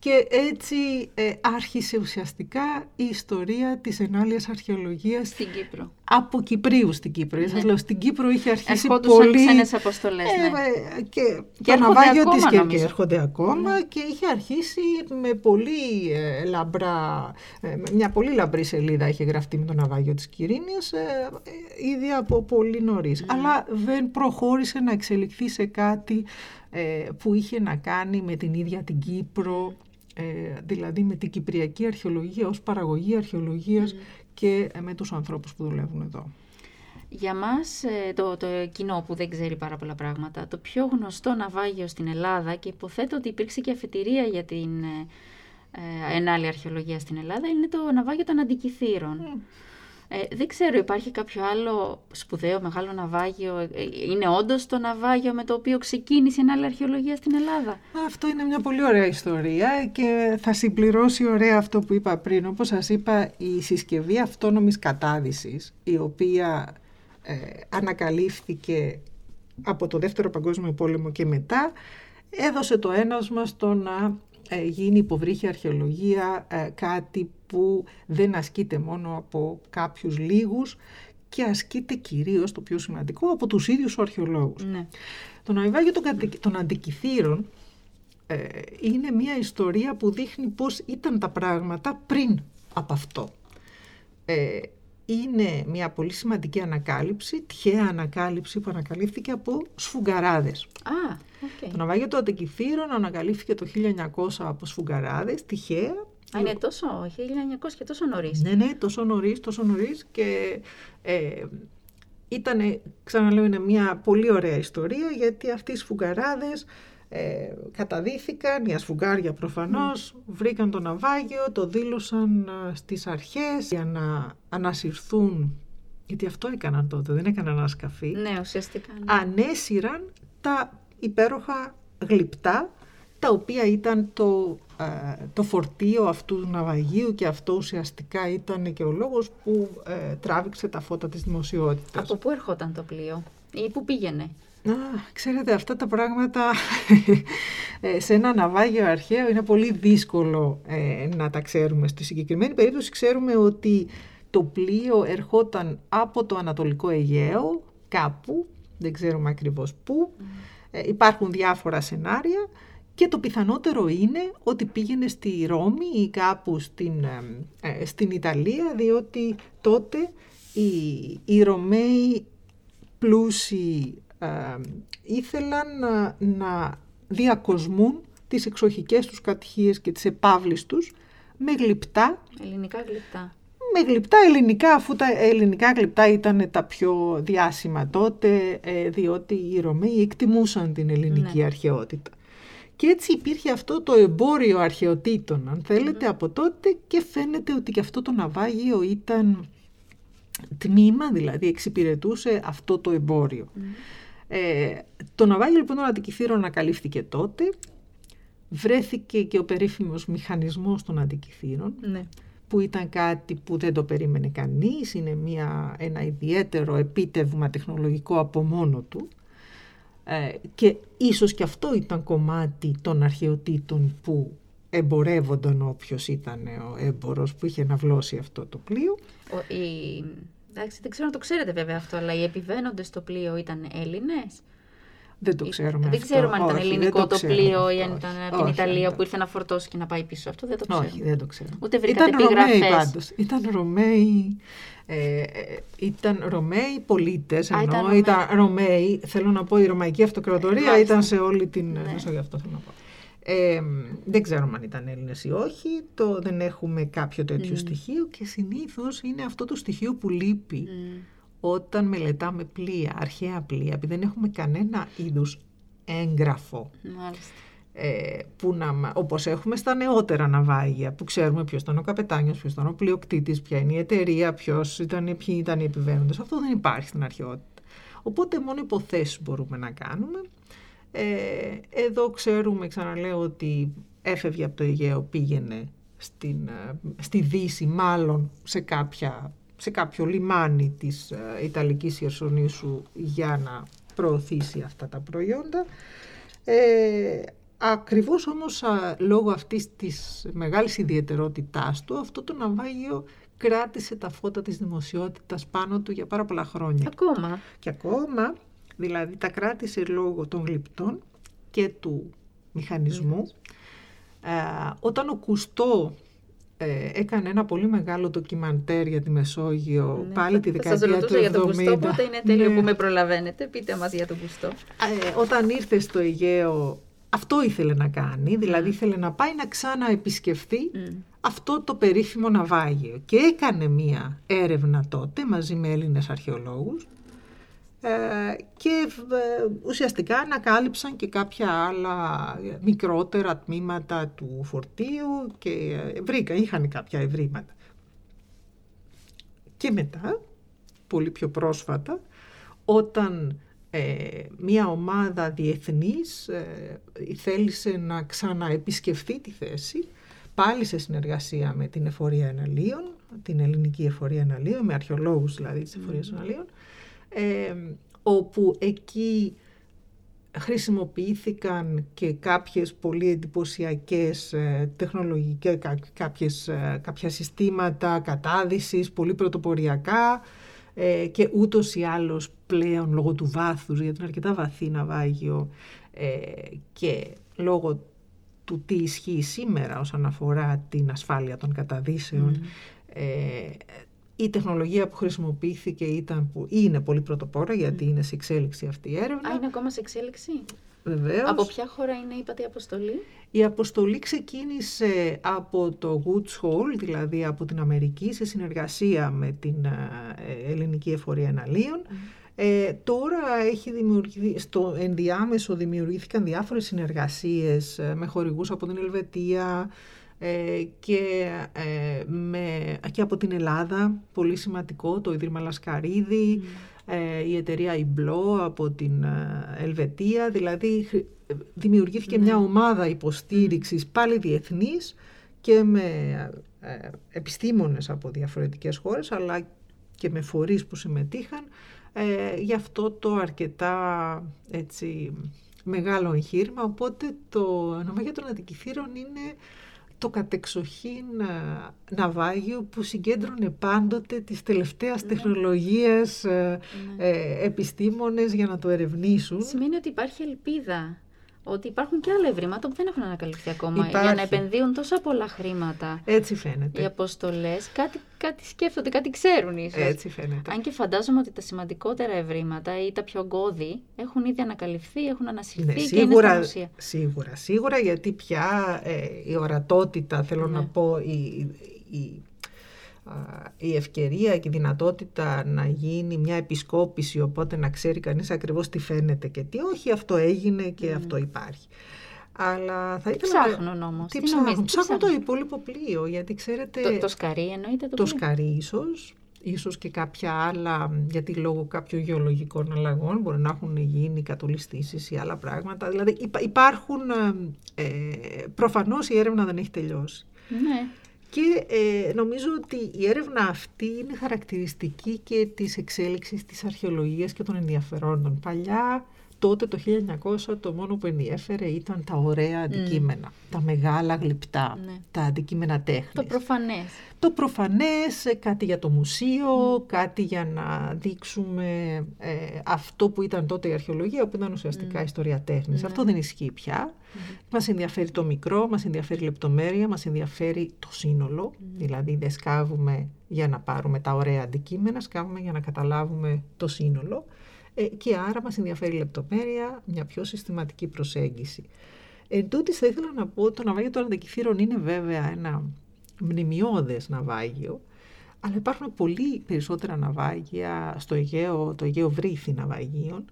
Και έτσι ε, άρχισε ουσιαστικά η ιστορία της ενάλειας αρχαιολογίας στην Κύπρο. Από Κυπρίου στην Κύπρο. Ναι. λέω, στην Κύπρο είχε αρχίσει Ερχόντουσαν πολύ... ξένες αποστολές, ναι. Ε, και, και το ναυάγιο της Κέρκης έρχονται ακόμα ναι. και είχε αρχίσει με πολύ ε, λαμπρά, ε, μια πολύ λαμπρή σελίδα είχε γραφτεί με το ναυάγιο της Κυρίνης ε, ήδη από πολύ νωρίς. Αλλά δεν προχώρησε να εξελιχθεί σε κάτι που είχε να κάνει με την ίδια την Κύπρο ε, δηλαδή με την Κυπριακή αρχαιολογία ως παραγωγή αρχαιολογίας και ε, με τους ανθρώπους που δουλεύουν εδώ. Για μας, ε, το, το κοινό που δεν ξέρει πάρα πολλά πράγματα, το πιο γνωστό ναυάγιο στην Ελλάδα και υποθέτω ότι υπήρξε και αφετηρία για την ε, ενάλη αρχαιολογία στην Ελλάδα, είναι το ναυάγιο των Αντικυθύρων. Ε, δεν ξέρω, υπάρχει κάποιο άλλο σπουδαίο μεγάλο ναυάγιο; Ε, είναι όντως το ναυάγιο με το οποίο ξεκίνησε η άλλη αρχαιολογία στην Ελλάδα; Αυτό είναι μια πολύ ωραία ιστορία και θα συμπληρώσει ωραία αυτό που είπα πριν. Όπως σας είπα, η συσκευή αυτόνομης κατάδυσης, η οποία ε, ανακαλύφθηκε από το Δεύτερο Παγκόσμιο Πόλεμο και μετά, έδωσε το ένασμα στο να ε, γίνει υποβρύχια αρχαιολογία ε, κάτι που δεν ασκείται μόνο από κάποιους λίγους και ασκείται κυρίως, το πιο σημαντικό, από τους ίδιους αρχαιολόγους. Ναι. Το ναυάγιο των, των αντικυθύρων ε, είναι μια ιστορία που δείχνει πώς ήταν τα πράγματα πριν από αυτό. Ε, είναι μια πολύ σημαντική ανακάλυψη, τυχαία ανακάλυψη που ανακαλύφθηκε από σφουγγαράδες. Α, okay. Το ναυάγιο των Αντικυθύρων ανακαλύφθηκε το 1900 από σφουγγαράδες, τυχαία. Είναι τόσο, 1900 και τόσο νωρίς. Ναι, ναι, τόσο νωρίς, τόσο νωρίς και ε, ήταν, ξαναλέω, είναι μια πολύ ωραία ιστορία γιατί αυτοί οι σφουγγαράδες ε, καταδίθηκαν, οι ασφουγγάρια προφανώς, βρήκαν το ναυάγιο, το δήλωσαν ε, στις αρχές για να ανασυρθούν, γιατί αυτό έκαναν τότε, δεν έκαναν ένα σκαφί. Ναι, ουσιαστικά. Ναι. Ανέσυραν τα υπέροχα γλυπτά, τα οποία ήταν το, ε, το φορτίο αυτού του ναυαγίου και αυτό ουσιαστικά ήταν και ο λόγος που ε, τράβηξε τα φώτα της δημοσιότητας. Από πού ερχόταν το πλοίο ή πού πήγαινε; Α, ξέρετε, αυτά τα πράγματα ε, σε ένα ναυάγιο αρχαίο είναι πολύ δύσκολο ε, να τα ξέρουμε. Στη συγκεκριμένη περίπτωση ξέρουμε ότι το πλοίο ερχόταν από το Ανατολικό Αιγαίο, κάπου, δεν ξέρουμε ακριβώς πού. Ε, υπάρχουν διάφορα σενάρια και το πιθανότερο είναι ότι πήγαινε στη Ρώμη ή κάπου στην, ε, στην Ιταλία, διότι τότε οι, οι Ρωμαίοι πλούσιοι ήθελαν να, να διακοσμούν τις εξοχικές τους κατοικίες και τις επάβλεις τους με γλυπτά. Ελληνικά γλυπτά. Με γλυπτά ελληνικά, αφού τα ελληνικά γλυπτά ήταν τα πιο διάσημα τότε, ε, διότι οι Ρωμαίοι εκτιμούσαν την ελληνική ναι. αρχαιότητα. Και έτσι υπήρχε αυτό το εμπόριο αρχαιοτήτων, αν θέλετε, από τότε και φαίνεται ότι και αυτό το ναυάγιο ήταν τμήμα, δηλαδή εξυπηρετούσε αυτό το εμπόριο. Ε, το ναυάγιο λοιπόν των Αντικυθύρων ανακαλύφθηκε τότε, βρέθηκε και ο περίφημος μηχανισμός των Αντικυθύρων, ναι. που ήταν κάτι που δεν το περίμενε κανείς, είναι μια, ένα ιδιαίτερο επίτευγμα τεχνολογικό από μόνο του. Ε, και ίσως και αυτό ήταν κομμάτι των αρχαιοτήτων που εμπορεύονταν όποιος ήταν ο έμπορος που είχε ναυλώσει αυτό το πλοίο. Ο, η... Εντάξει, δεν ξέρω αν το ξέρετε βέβαια αυτό, αλλά οι επιβαίνοντες στο πλοίο ήταν Έλληνες; Δεν το ξέρουμε Δεν ξέρουμε αν ήταν ελληνικό το, πλοίο ή αν ήταν από την Ιταλία που ήρθε να φορτώσει και να πάει πίσω. Αυτό δεν το ξέρουμε. Όχι, δεν το ξέρουμε. Ούτε βρήκατε ήταν Ρωμαίοι πάντως. Ήταν Ρωμαίοι, ε, ήταν Ρωμαίοι πολίτες, ενώ ήταν, Ρωμαίοι, θέλω να πω η Ρωμαϊκή Αυτοκρατορία ήταν σε όλη την ναι. Μεσόγειο, αυτό θέλω να πω. Ε, δεν ξέρουμε αν ήταν Έλληνες ή όχι, το, δεν έχουμε κάποιο τέτοιο στοιχείο και συνήθως είναι αυτό το στοιχείο που λείπει όταν μελετάμε πλοία, αρχαία πλοία, επειδή δεν έχουμε κανένα είδους έγγραφο. Ε, που να, όπως έχουμε στα νεότερα ναυάγια που ξέρουμε ποιος ήταν ο καπετάνιος, ποιος ήταν ο πλειοκτήτης, ποια είναι η εταιρεία, ποιος ήταν, ποιοι ήταν οι επιβαίνοντες. Αυτό δεν υπάρχει στην αρχαιότητα. Οπότε μόνο υποθέσεις μπορούμε να κάνουμε. Ε, εδώ ξέρουμε, ξαναλέω, ότι έφευγε από το Αιγαίο, πήγαινε στην, ε, στη Δύση, μάλλον σε κάποια σε κάποιο λιμάνι της ε, Ιταλικής Ιερσονήσου για να προωθήσει αυτά τα προϊόντα. Ε, ακριβώς όμως λόγω αυτής της μεγάλης ιδιαιτερότητάς του αυτό το ναυάγιο κράτησε τα φώτα της δημοσιότητας πάνω του για πάρα πολλά χρόνια. Ακόμα. Και ακόμα, δηλαδή τα κράτησε λόγω των γλυπτών και του μηχανισμού. Ε, όταν ο Κουστό ε, έκανε ένα πολύ μεγάλο ντοκιμαντέρ για τη Μεσόγειο ναι, πάλι τη δεκαετία του 70. Σας για τον Κουστό, οπότε είναι τέλειο ναι. που με προλαβαίνετε. Πείτε μας για τον Κουστό. Ε, όταν ήρθε στο Αιγαίο, αυτό ήθελε να κάνει, δηλαδή mm. ήθελε να πάει να ξαναεπισκεφθεί mm. αυτό το περίφημο ναυάγιο. Και έκανε μία έρευνα τότε μαζί με Έλληνες αρχαιολόγους ε, και ε, ουσιαστικά ανακάλυψαν και κάποια άλλα μικρότερα τμήματα του φορτίου και ε, βρήκα, είχαν κάποια ευρήματα. Και μετά, πολύ πιο πρόσφατα, όταν μία ομάδα διεθνής θέλησε να ξαναεπισκεφθεί τη θέση, πάλι σε συνεργασία με την Εφορία Εναλίων, την Ελληνική Εφορία Εναλίων, με αρχαιολόγους δηλαδή της Εφορίας Εναλίων, όπου εκεί χρησιμοποιήθηκαν και κάποιες πολύ εντυπωσιακές ε, τεχνολογικές, κάποιες, ε, κάποια συστήματα κατάδυσης, πολύ πρωτοποριακά ε, και ούτως ή άλλως πλέον λόγω του βάθους, γιατί είναι αρκετά βαθύ ναυάγιο ε, και λόγω του τι ισχύει σήμερα όσον αφορά την ασφάλεια των καταδύσεων, η τεχνολογία που χρησιμοποιήθηκε ήταν που είναι πολύ πρωτοπόρα γιατί είναι σε εξέλιξη αυτή η έρευνα. Α, είναι ακόμα σε εξέλιξη; Βεβαίως. Από ποια χώρα είναι, είπατε, η αποστολή; Η αποστολή ξεκίνησε από το Woods Hole, δηλαδή από την Αμερική, σε συνεργασία με την ε, Ελληνική Εφορία Εναλίων. Ε, τώρα έχει δημιουργηθεί, στο ενδιάμεσο δημιουργήθηκαν διάφορες συνεργασίες ε, με χορηγούς από την Ελβετία, ε, και, ε, με, και από την Ελλάδα, πολύ σημαντικό, το Ίδρυμα Λασκαρίδη, ε, η εταιρεία Ιμπλό από την Ελβετία, δηλαδή δημιουργήθηκε μια ομάδα υποστήριξης πάλι διεθνής και με επιστήμονες από διαφορετικές χώρες, αλλά και με φορείς που συμμετείχαν, γι' αυτό το αρκετά έτσι, μεγάλο εγχείρημα, οπότε το ναυάγιο των αντικειθήρων είναι το κατεξοχήν ναυάγιο που συγκέντρωνε πάντοτε τις τελευταίες ναι. τεχνολογίες ναι. ε, επιστήμονες για να το ερευνήσουν. Σημαίνει ότι υπάρχει ελπίδα ότι υπάρχουν και άλλα ευρήματα που δεν έχουν ανακαλυφθεί ακόμα. Για να επενδύουν τόσα πολλά χρήματα. Έτσι φαίνεται. Οι αποστολές κάτι, κάτι σκέφτονται, κάτι ξέρουν ίσως. Έτσι φαίνεται. Αν και φαντάζομαι ότι τα σημαντικότερα ευρήματα ή τα πιο γκώδη έχουν ήδη ανακαλυφθεί, έχουν ανασυρθεί ναι, και είναι στην ουσία. Σίγουρα, σίγουρα γιατί πια ε, η ορατότητα, θέλω να ναι. πω, η, η η ευκαιρία και η δυνατότητα να γίνει μια επισκόπηση οπότε να ξέρει κανείς ακριβώς τι φαίνεται και τι όχι αυτό έγινε και αυτό υπάρχει. Αλλά θα ήθελα ψάχνουν όμως. Τι, τι ψάχνουν; Ψάχνουν το υπόλοιπο πλοίο γιατί ξέρετε... Το, το σκαρί εννοείται το, το σκαρί ίσως ίσως και κάποια άλλα, γιατί λόγω κάποιων γεωλογικών αλλαγών μπορεί να έχουν γίνει κατολιστήσεις ή άλλα πράγματα. Δηλαδή υπάρχουν, ε, προφανώς η έρευνα δεν έχει τελειώσει. Ναι. Και ε, νομίζω ότι η έρευνα αυτή είναι χαρακτηριστική και της εξέλιξης της αρχαιολογίας και των ενδιαφερόντων. Παλιά τότε το 1900 το μόνο που ενδιέφερε ήταν τα ωραία αντικείμενα, τα μεγάλα γλυπτά, ναι. τα αντικείμενα τέχνης. Το προφανές. Το προφανές, ε, κάτι για το μουσείο, κάτι για να δείξουμε ε, αυτό που ήταν τότε η αρχαιολογία, που ήταν ουσιαστικά ιστορία τέχνης. Ναι. Αυτό δεν ισχύει πια. Μας ενδιαφέρει το μικρό, μας ενδιαφέρει η λεπτομέρεια, μας ενδιαφέρει το σύνολο, δηλαδή δεν σκάβουμε για να πάρουμε τα ωραία αντικείμενα, σκάβουμε για να καταλάβουμε το σύνολο. Ε, και άρα μας ενδιαφέρει η λεπτομέρεια, μια πιο συστηματική προσέγγιση. Εν τούτης θα ήθελα να πω ότι το ναυάγιο των Αντικυθύρων είναι βέβαια ένα μνημειώδες ναυάγιο, αλλά υπάρχουν πολύ περισσότερα ναυάγια στο Αιγαίο, το Αιγαίο βρήθη ναυαγίων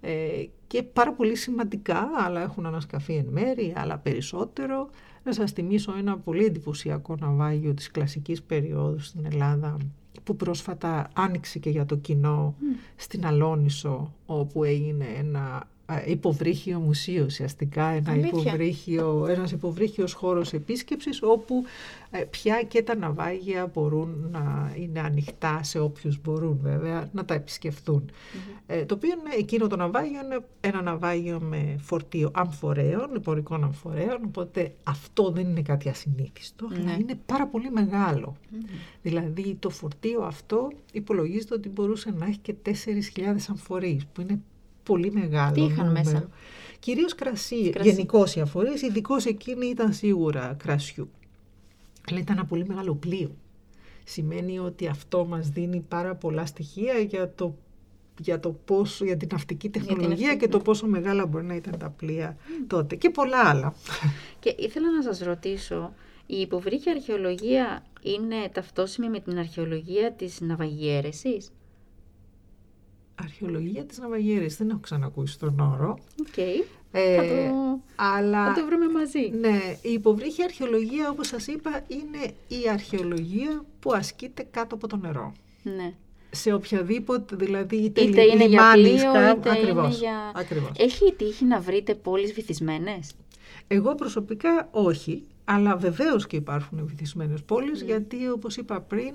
ε, και πάρα πολύ σημαντικά, αλλά έχουν ανασκαφεί εν μέρη, άλλα περισσότερο. Να σας θυμίσω ένα πολύ εντυπωσιακό ναυάγιο της κλασικής περίοδου στην Ελλάδα που πρόσφατα άνοιξε και για το κοινό στην Αλόνισο όπου έγινε ένα υποβρύχιο μουσείο ουσιαστικά, ένα υποβρύχιο, ένας υποβρύχιος χώρος επίσκεψης όπου ε, πια και τα ναυάγια μπορούν να είναι ανοιχτά σε όποιους μπορούν βέβαια να τα επισκεφθουν Ε, το οποίο είναι, εκείνο το ναυάγιο είναι ένα ναυάγιο με φορτίο αμφορέων, εμπορικών αμφορέων, οπότε αυτό δεν είναι κάτι ασυνήθιστο, αλλά ναι. είναι πάρα πολύ Δηλαδή το φορτίο αυτό υπολογίζεται ότι μπορούσε να έχει και 4.000 αμφορείς, που είναι πολύ μεγάλο. Τι είχαν μέσα; Κυρίως κρασί, κρασί. γενικώς οι αφορές, ειδικώς εκείνη ήταν σίγουρα κρασιού. Αλλά ήταν ένα πολύ μεγάλο πλοίο. Σημαίνει ότι αυτό μας δίνει πάρα πολλά στοιχεία για το για, το πόσο, για την ναυτική τεχνολογία και το πόσο μεγάλα μπορεί να ήταν τα πλοία τότε και πολλά άλλα. Και ήθελα να σας ρωτήσω, η υποβρύχια αρχαιολογία είναι ταυτόσιμη με την αρχαιολογία της ναυαγιέρεσης; Αρχαιολογία της Ναυαγέρης. Δεν έχω ξανακούσει τον όρο. Okay. Ε, θα, το... αλλά, θα το βρούμε μαζί. Ναι, η υποβρύχια αρχαιολογία, όπως σας είπα, είναι η αρχαιολογία που ασκείται κάτω από το νερό. Ναι. Σε οποιαδήποτε, δηλαδή είτε, είτε είναι για πλοίο, είτε ακριβώς, είναι για... Ακριβώς. Έχει τύχει να βρείτε πόλεις βυθισμένες; Εγώ προσωπικά όχι, αλλά βεβαίως και υπάρχουν βυθισμένες πόλεις, mm. γιατί όπως είπα πριν,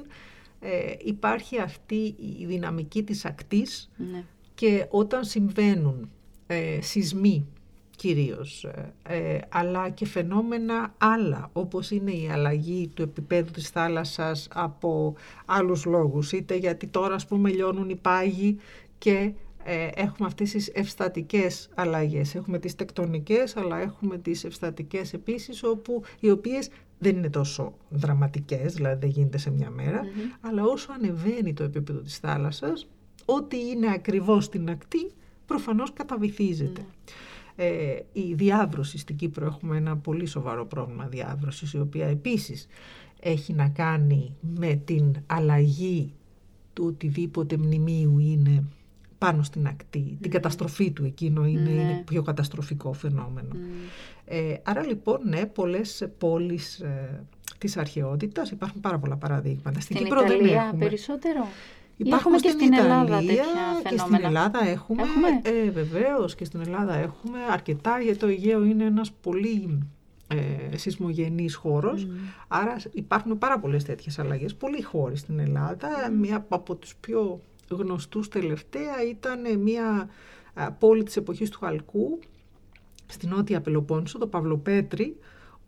ε, υπάρχει αυτή η δυναμική της ακτής ναι. και όταν συμβαίνουν ε, σεισμοί κυρίως, ε, ε, αλλά και φαινόμενα άλλα, όπως είναι η αλλαγή του επίπεδου της θάλασσας από άλλους λόγους, είτε γιατί τώρα ας πούμε λιώνουν οι πάγοι και έχουμε αυτές τις ευστατικές αλλαγές. Έχουμε τις τεκτονικές, αλλά έχουμε τις ευστατικές επίσης, όπου οι οποίες δεν είναι τόσο δραματικές, δηλαδή δεν γίνεται σε μια μερα αλλά όσο ανεβαίνει το επίπεδο της θάλασσας, ό,τι είναι ακριβώς στην ακτή, προφανώς καταβυθίζεται. Ε, η διάβρωση στην Κύπρο έχουμε ένα πολύ σοβαρό πρόβλημα διάβρωσης, η οποία επίσης έχει να κάνει με την αλλαγή του οτιδήποτε μνημείου είναι πάνω στην ακτή. Την καταστροφή του εκείνο είναι, είναι πιο καταστροφικό φαινόμενο. Ε, άρα λοιπόν, ναι, πολλές πόλεις ε, της αρχαιότητας, υπάρχουν πάρα πολλά παραδείγματα. Στην, Κύπρο Ιταλία δεν έχουμε. περισσότερο; Υπάρχουν και στην Ελλάδα τέτοια φαινόμενα. Και στην Ελλάδα έχουμε, έχουμε; Ε, βεβαίως και στην Ελλάδα έχουμε αρκετά γιατί το Αιγαίο είναι ένας πολύ ε, σεισμογενής χώρος, άρα υπάρχουν πάρα πολλές τέτοιες αλλαγές, πολλοί χώροι στην Ελλάδα, μία από τους πιο γνωστούς τελευταία ήταν μια πόλη της εποχής του Χαλκού, στην Νότια Πελοπόννησο, το Παυλοπέτρι,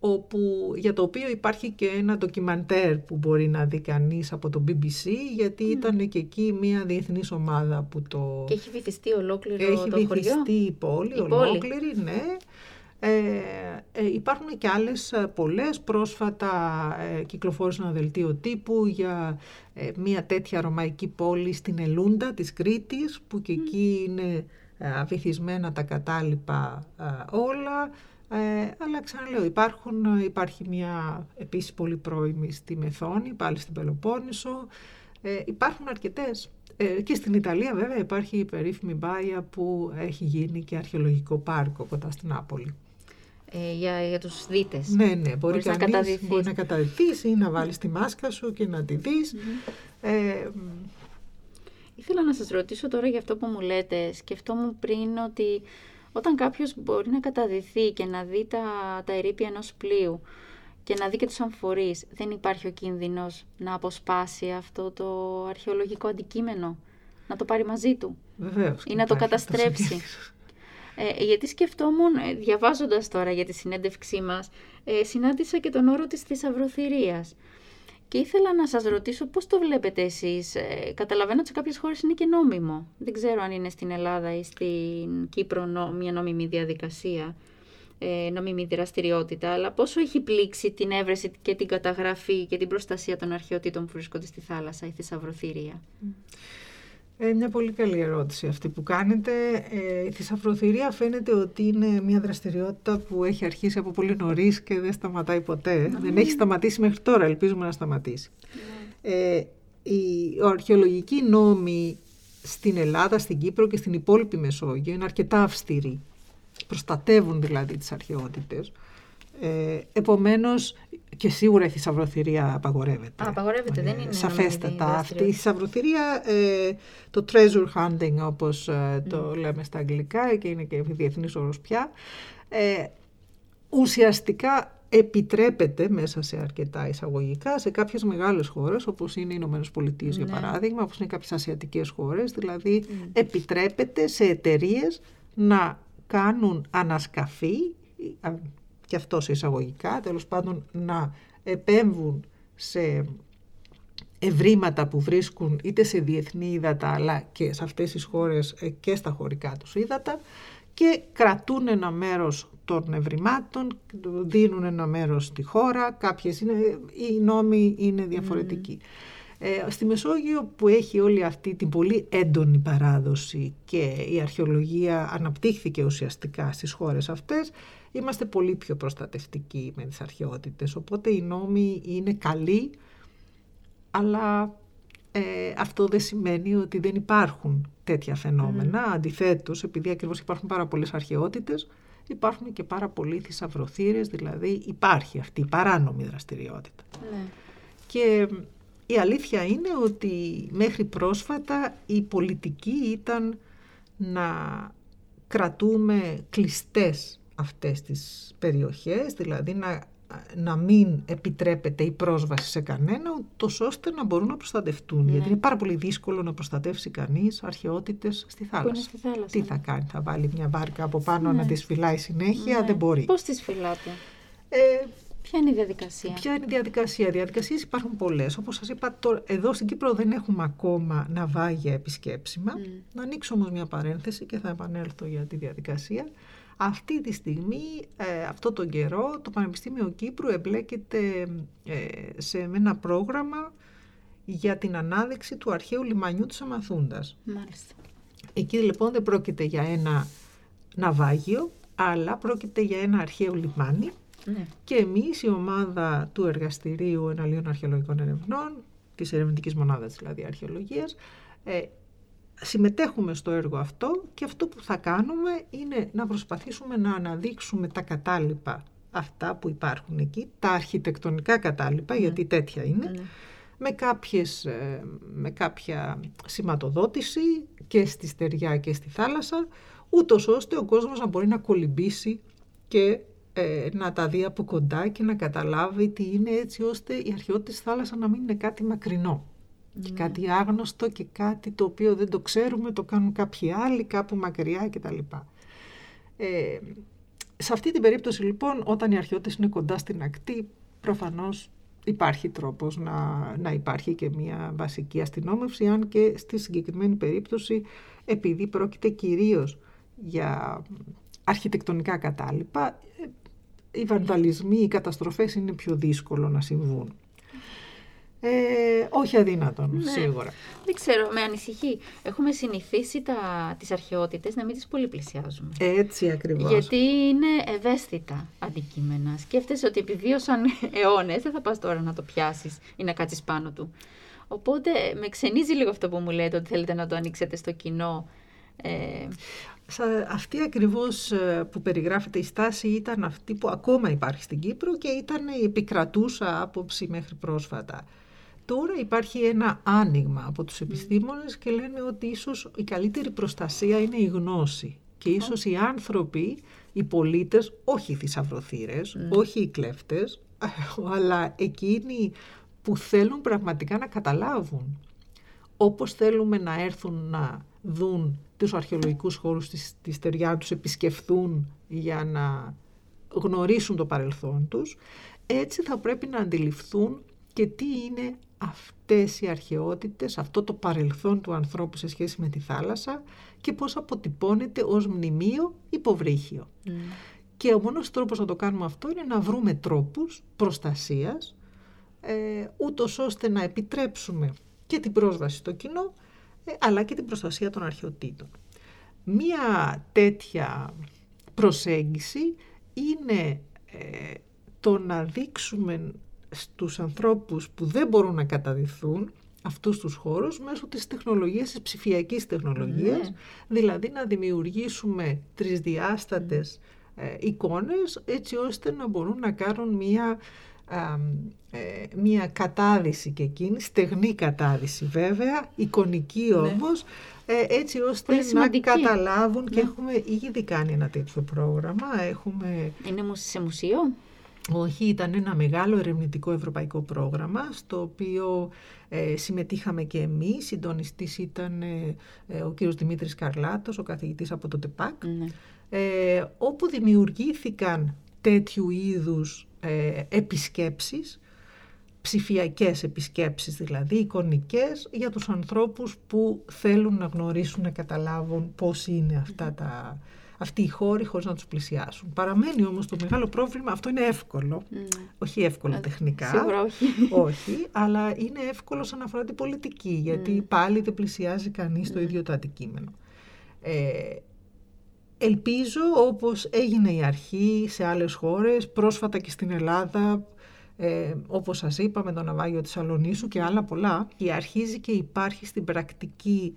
όπου, για το οποίο υπάρχει και ένα ντοκιμαντέρ που μπορεί να δει κανείς από το BBC, γιατί ήταν και εκεί μια διεθνής ομάδα που το... Και έχει βυθιστεί ολόκληρο έχει το χωριό; Έχει η πόλη, η ολόκληρη, ναι. Ε, ε, υπάρχουν και άλλες ε, πολλές πρόσφατα ε, κυκλοφόρησαν ένα δελτίο τύπου για ε, μια τέτοια ρωμαϊκή πόλη στην Ελούντα της Κρήτης που και εκεί είναι βυθισμένα τα κατάλοιπα όλα ε, αλλά ξαναλέω, υπάρχουν, υπάρχει μια επίσης πολύ πρώιμη στη Μεθόνη, πάλι στην Πελοπόννησο. Ε, υπάρχουν αρκετές. Ε, και στην Ιταλία βέβαια υπάρχει η περίφημη Μπάια που έχει γίνει και αρχαιολογικό πάρκο κοντά στην Άπολη. Ε, για, για τους δίτες. Ναι, ναι, μπορεί να καταδειχθείς. Μπορεί να καταδειχθείς ή να βάλεις τη μάσκα σου και να τη δεις. Ε, Ήθελα να σας ρωτήσω τώρα για αυτό που μου λέτε. Σκεφτόμουν πριν ότι όταν κάποιος μπορεί να καταδυθεί και να δει τα, τα ερήπια ενός πλοίου και να δει και τους αμφορείς, δεν υπάρχει ο κίνδυνος να αποσπάσει αυτό το αρχαιολογικό αντικείμενο, να το πάρει μαζί του; Βεβαίως, ή να το καταστρέψει; Ε, γιατί σκεφτόμουν, ε, διαβάζοντας τώρα για τη συνέντευξή μας, ε, συνάντησα και τον όρο της θησαυροθυρίας. Και ήθελα να σας ρωτήσω πώς το βλέπετε εσείς. Ε, καταλαβαίνω ότι σε κάποιες χώρες είναι και νόμιμο. Δεν ξέρω αν είναι στην Ελλάδα ή στην Κύπρο μια νόμιμη διαδικασία, ε, νόμιμη δραστηριότητα, αλλά πόσο έχει πλήξει την έβρεση και την καταγραφή και την προστασία των αρχαιοτήτων που βρίσκονται στη θάλασσα, η θησαυροθυρία; Ε, μια πολύ καλή ερώτηση αυτή που κάνετε. Ε, η θησαυροθυρία φαίνεται ότι είναι μια δραστηριότητα που έχει αρχίσει από πολύ νωρίς και δεν σταματάει ποτέ. Δεν έχει σταματήσει μέχρι τώρα, ελπίζουμε να σταματήσει. Ναι. Ε, οι αρχαιολογικοί νόμοι στην Ελλάδα, στην Κύπρο και στην υπόλοιπη Μεσόγειο είναι αρκετά αυστηροί. Προστατεύουν δηλαδή τις αρχαιότητες. Ε, επομένως και σίγουρα η θησαυροθυρία απαγορεύεται. Α, απαγορεύεται, δεν είναι Σαφέστατα. Αυτή η θησαυροθυρία, ε, το treasure hunting όπως ε, το λέμε στα αγγλικά και είναι και διεθνής όρος πια, ε, ουσιαστικά επιτρέπεται μέσα σε αρκετά εισαγωγικά σε κάποιες μεγάλες χώρες όπως είναι οι Ηνωμένες Πολιτείες για ναι. παράδειγμα, όπως είναι κάποιες ασιατικές χώρες, δηλαδή επιτρέπεται σε εταιρείες να κάνουν ανασκαφή και αυτό σε εισαγωγικά, τέλος πάντων να επέμβουν σε ευρήματα που βρίσκουν είτε σε διεθνή ύδατα αλλά και σε αυτές τις χώρες ε, και στα χωρικά τους ύδατα και κρατούν ένα μέρος των ευρημάτων, δίνουν ένα μέρος στη χώρα, κάποιες είναι, οι νόμοι είναι διαφορετικοί. Ε, στη Μεσόγειο που έχει όλη αυτή την πολύ έντονη παράδοση και η αρχαιολογία αναπτύχθηκε ουσιαστικά στις χώρες αυτές, είμαστε πολύ πιο προστατευτικοί με τις αρχαιότητες. Οπότε οι νόμοι είναι καλοί, αλλά ε, αυτό δεν σημαίνει ότι δεν υπάρχουν τέτοια φαινόμενα. Mm. Αντιθέτως, επειδή ακριβώς υπάρχουν πάρα πολλές αρχαιότητες, υπάρχουν και πάρα πολλοί θησαυροθύρες, δηλαδή υπάρχει αυτή η παράνομη δραστηριότητα. Ναι. Και η αλήθεια είναι ότι μέχρι πρόσφατα η πολιτική ήταν να κρατούμε κλειστές αυτές τις περιοχές, δηλαδή να, να μην επιτρέπεται η πρόσβαση σε κανένα, τόσο ώστε να μπορούν να προστατευτούν. Ναι. Γιατί είναι πάρα πολύ δύσκολο να προστατεύσει κανείς αρχαιότητες στη θάλασσα. στη θάλασσα. Τι θα κάνει, θα βάλει μια βάρκα από πάνω ναι. να τις φυλάει συνέχεια, ναι. δεν μπορεί. Πώς τις φυλάτε; Ε, Ποια είναι η διαδικασία; Ποια είναι η διαδικασία; Διαδικασίες υπάρχουν πολλές. Όπως σας είπα, το, εδώ στην Κύπρο δεν έχουμε ακόμα ναυάγια επισκέψιμα. Mm. Να ανοίξω όμως μια παρένθεση και θα επανέλθω για τη διαδικασία. Αυτή τη στιγμή, ε, αυτό τον καιρό, το Πανεπιστήμιο Κύπρου εμπλέκεται ε, σε ένα πρόγραμμα για την ανάδειξη του αρχαίου λιμανιού της Αμαθούντας. Μάλιστα. Εκεί λοιπόν δεν πρόκειται για ένα ναυάγιο, αλλά πρόκειται για ένα αρχαίο λιμάνι ναι. και εμείς η ομάδα του Εργαστηρίου Εναλίων Αρχαιολογικών Ερευνών, της ερευνητικής μονάδας δηλαδή αρχαιολογίας, ε, συμμετέχουμε στο έργο αυτό και αυτό που θα κάνουμε είναι να προσπαθήσουμε να αναδείξουμε τα κατάλοιπα αυτά που υπάρχουν εκεί, τα αρχιτεκτονικά κατάλοιπα, ναι. γιατί τέτοια είναι, ναι. με, κάποιες, ε, με κάποια σηματοδότηση και στη στεριά και στη θάλασσα, ούτως ώστε ο κόσμος να μπορεί να κολυμπήσει και ε, να τα δει από κοντά και να καταλάβει τι είναι έτσι ώστε η αρχαιότητα της θάλασσας να μην είναι κάτι μακρινό. Και ναι. κάτι άγνωστο και κάτι το οποίο δεν το ξέρουμε, το κάνουν κάποιοι άλλοι κάπου μακριά κτλ. Ε, Σε αυτή την περίπτωση λοιπόν όταν οι αρχαιότητες είναι κοντά στην ακτή προφανώς υπάρχει τρόπος να, να υπάρχει και μια βασική αστυνόμευση αν και στη συγκεκριμένη περίπτωση επειδή πρόκειται κυρίως για αρχιτεκτονικά κατάλοιπα οι βανδαλισμοί, οι καταστροφές είναι πιο δύσκολο να συμβούν. Ε, όχι αδύνατον, ναι. σίγουρα. Δεν ξέρω, με ανησυχεί. Έχουμε συνηθίσει τα, τις αρχαιότητες να μην τις πολύ πλησιάζουμε. Έτσι ακριβώς. Γιατί είναι ευαίσθητα αντικείμενα. Σκέφτεσαι ότι επιβίωσαν αιώνες, δεν θα πας τώρα να το πιάσεις ή να κάτσεις πάνω του. Οπότε με ξενίζει λίγο αυτό που μου λέτε ότι θέλετε να το ανοίξετε στο κοινό. Ε, αυτή ακριβώς ε, που περιγράφεται η στάση ήταν αυτή που ακόμα υπάρχει στην Κύπρο και ήταν η επικρατούσα άποψη μέχρι πρόσφατα. Τώρα υπάρχει ένα άνοιγμα από τους επιστήμονες και λένε ότι ίσως η καλύτερη προστασία είναι η γνώση και ίσως οι άνθρωποι, οι πολίτες, όχι οι θησαυροθύρες, όχι οι κλέφτες, αλλά εκείνοι που θέλουν πραγματικά να καταλάβουν. Όπως θέλουμε να έρθουν να δουν τους αρχαιολογικούς χώρους της, της στεριά τους, επισκεφθούν για να γνωρίσουν το παρελθόν τους, έτσι θα πρέπει να αντιληφθούν και τι είναι αυτές οι αρχαιότητες, αυτό το παρελθόν του ανθρώπου σε σχέση με τη θάλασσα και πώς αποτυπώνεται ως μνημείο υποβρύχιο. Mm. Και ο μόνος τρόπος να το κάνουμε αυτό είναι να βρούμε τρόπους προστασίας, ε, ούτως ώστε να επιτρέψουμε και την πρόσβαση στο κοινό, ε, αλλά και την προστασία των αρχαιοτήτων. Μία τέτοια προσέγγιση είναι ε, το να δείξουμε στους ανθρώπους που δεν μπορούν να καταδειχθούν αυτούς τους χώρους μέσω της τεχνολογίας, της ψηφιακής τεχνολογίας, ναι. δηλαδή να δημιουργήσουμε τρισδιάστατες ε, εικόνες έτσι ώστε να μπορούν να κάνουν μία, ε, μία κατάδυση και εκείνη, στεγνή κατάδυση βέβαια, εικονική ναι. όμως, ε, έτσι ώστε να καταλάβουν και ναι. έχουμε ήδη κάνει ένα τέτοιο πρόγραμμα. Έχουμε... Είναι σε μουσείο; Όχι, ήταν ένα μεγάλο ερευνητικό ευρωπαϊκό πρόγραμμα, στο οποίο ε, συμμετείχαμε και εμείς. Συντονιστής ήταν ε, ε, ο κύριος Δημήτρης Καρλάτος, ο καθηγητής από το ΤΕΠΑΚ, ναι. ε, όπου δημιουργήθηκαν τέτοιου είδους ε, επισκέψεις, ψηφιακές επισκέψεις δηλαδή, εικονικές, για τους ανθρώπους που θέλουν να γνωρίσουν, να καταλάβουν πώς είναι αυτά τα αυτοί οι χώροι χωρίς να τους πλησιάσουν. Παραμένει όμως το μεγάλο πρόβλημα, αυτό είναι εύκολο, mm. όχι εύκολο ε, τεχνικά, σίγουρα όχι. όχι, αλλά είναι εύκολο σαν αφορά την πολιτική, γιατί πάλι δεν πλησιάζει κανείς το ίδιο το αντικείμενο. Ε, ελπίζω όπως έγινε η αρχή σε άλλες χώρες, πρόσφατα και στην Ελλάδα, ε, όπως σας είπα με το ναυάγιο της Αλονίσου και άλλα πολλά, και αρχίζει και υπάρχει στην πρακτική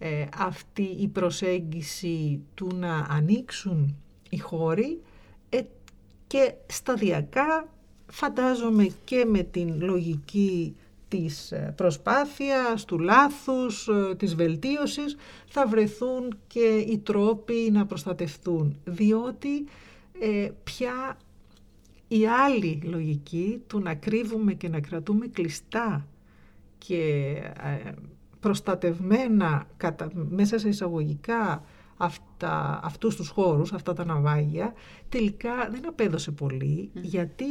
ε, αυτή η προσέγγιση του να ανοίξουν οι χώροι ε, και σταδιακά φαντάζομαι και με την λογική της ε, προσπάθειας, του λάθους, της βελτίωσης θα βρεθούν και οι τρόποι να προστατευτούν. Διότι πια η άλλη λογική του να κρύβουμε και να κρατούμε κλειστά και προστατευμένα κατα, μέσα σε εισαγωγικά αυτά, αυτούς τους χώρους, αυτά τα ναυάγια, τελικά δεν απέδωσε πολύ, γιατί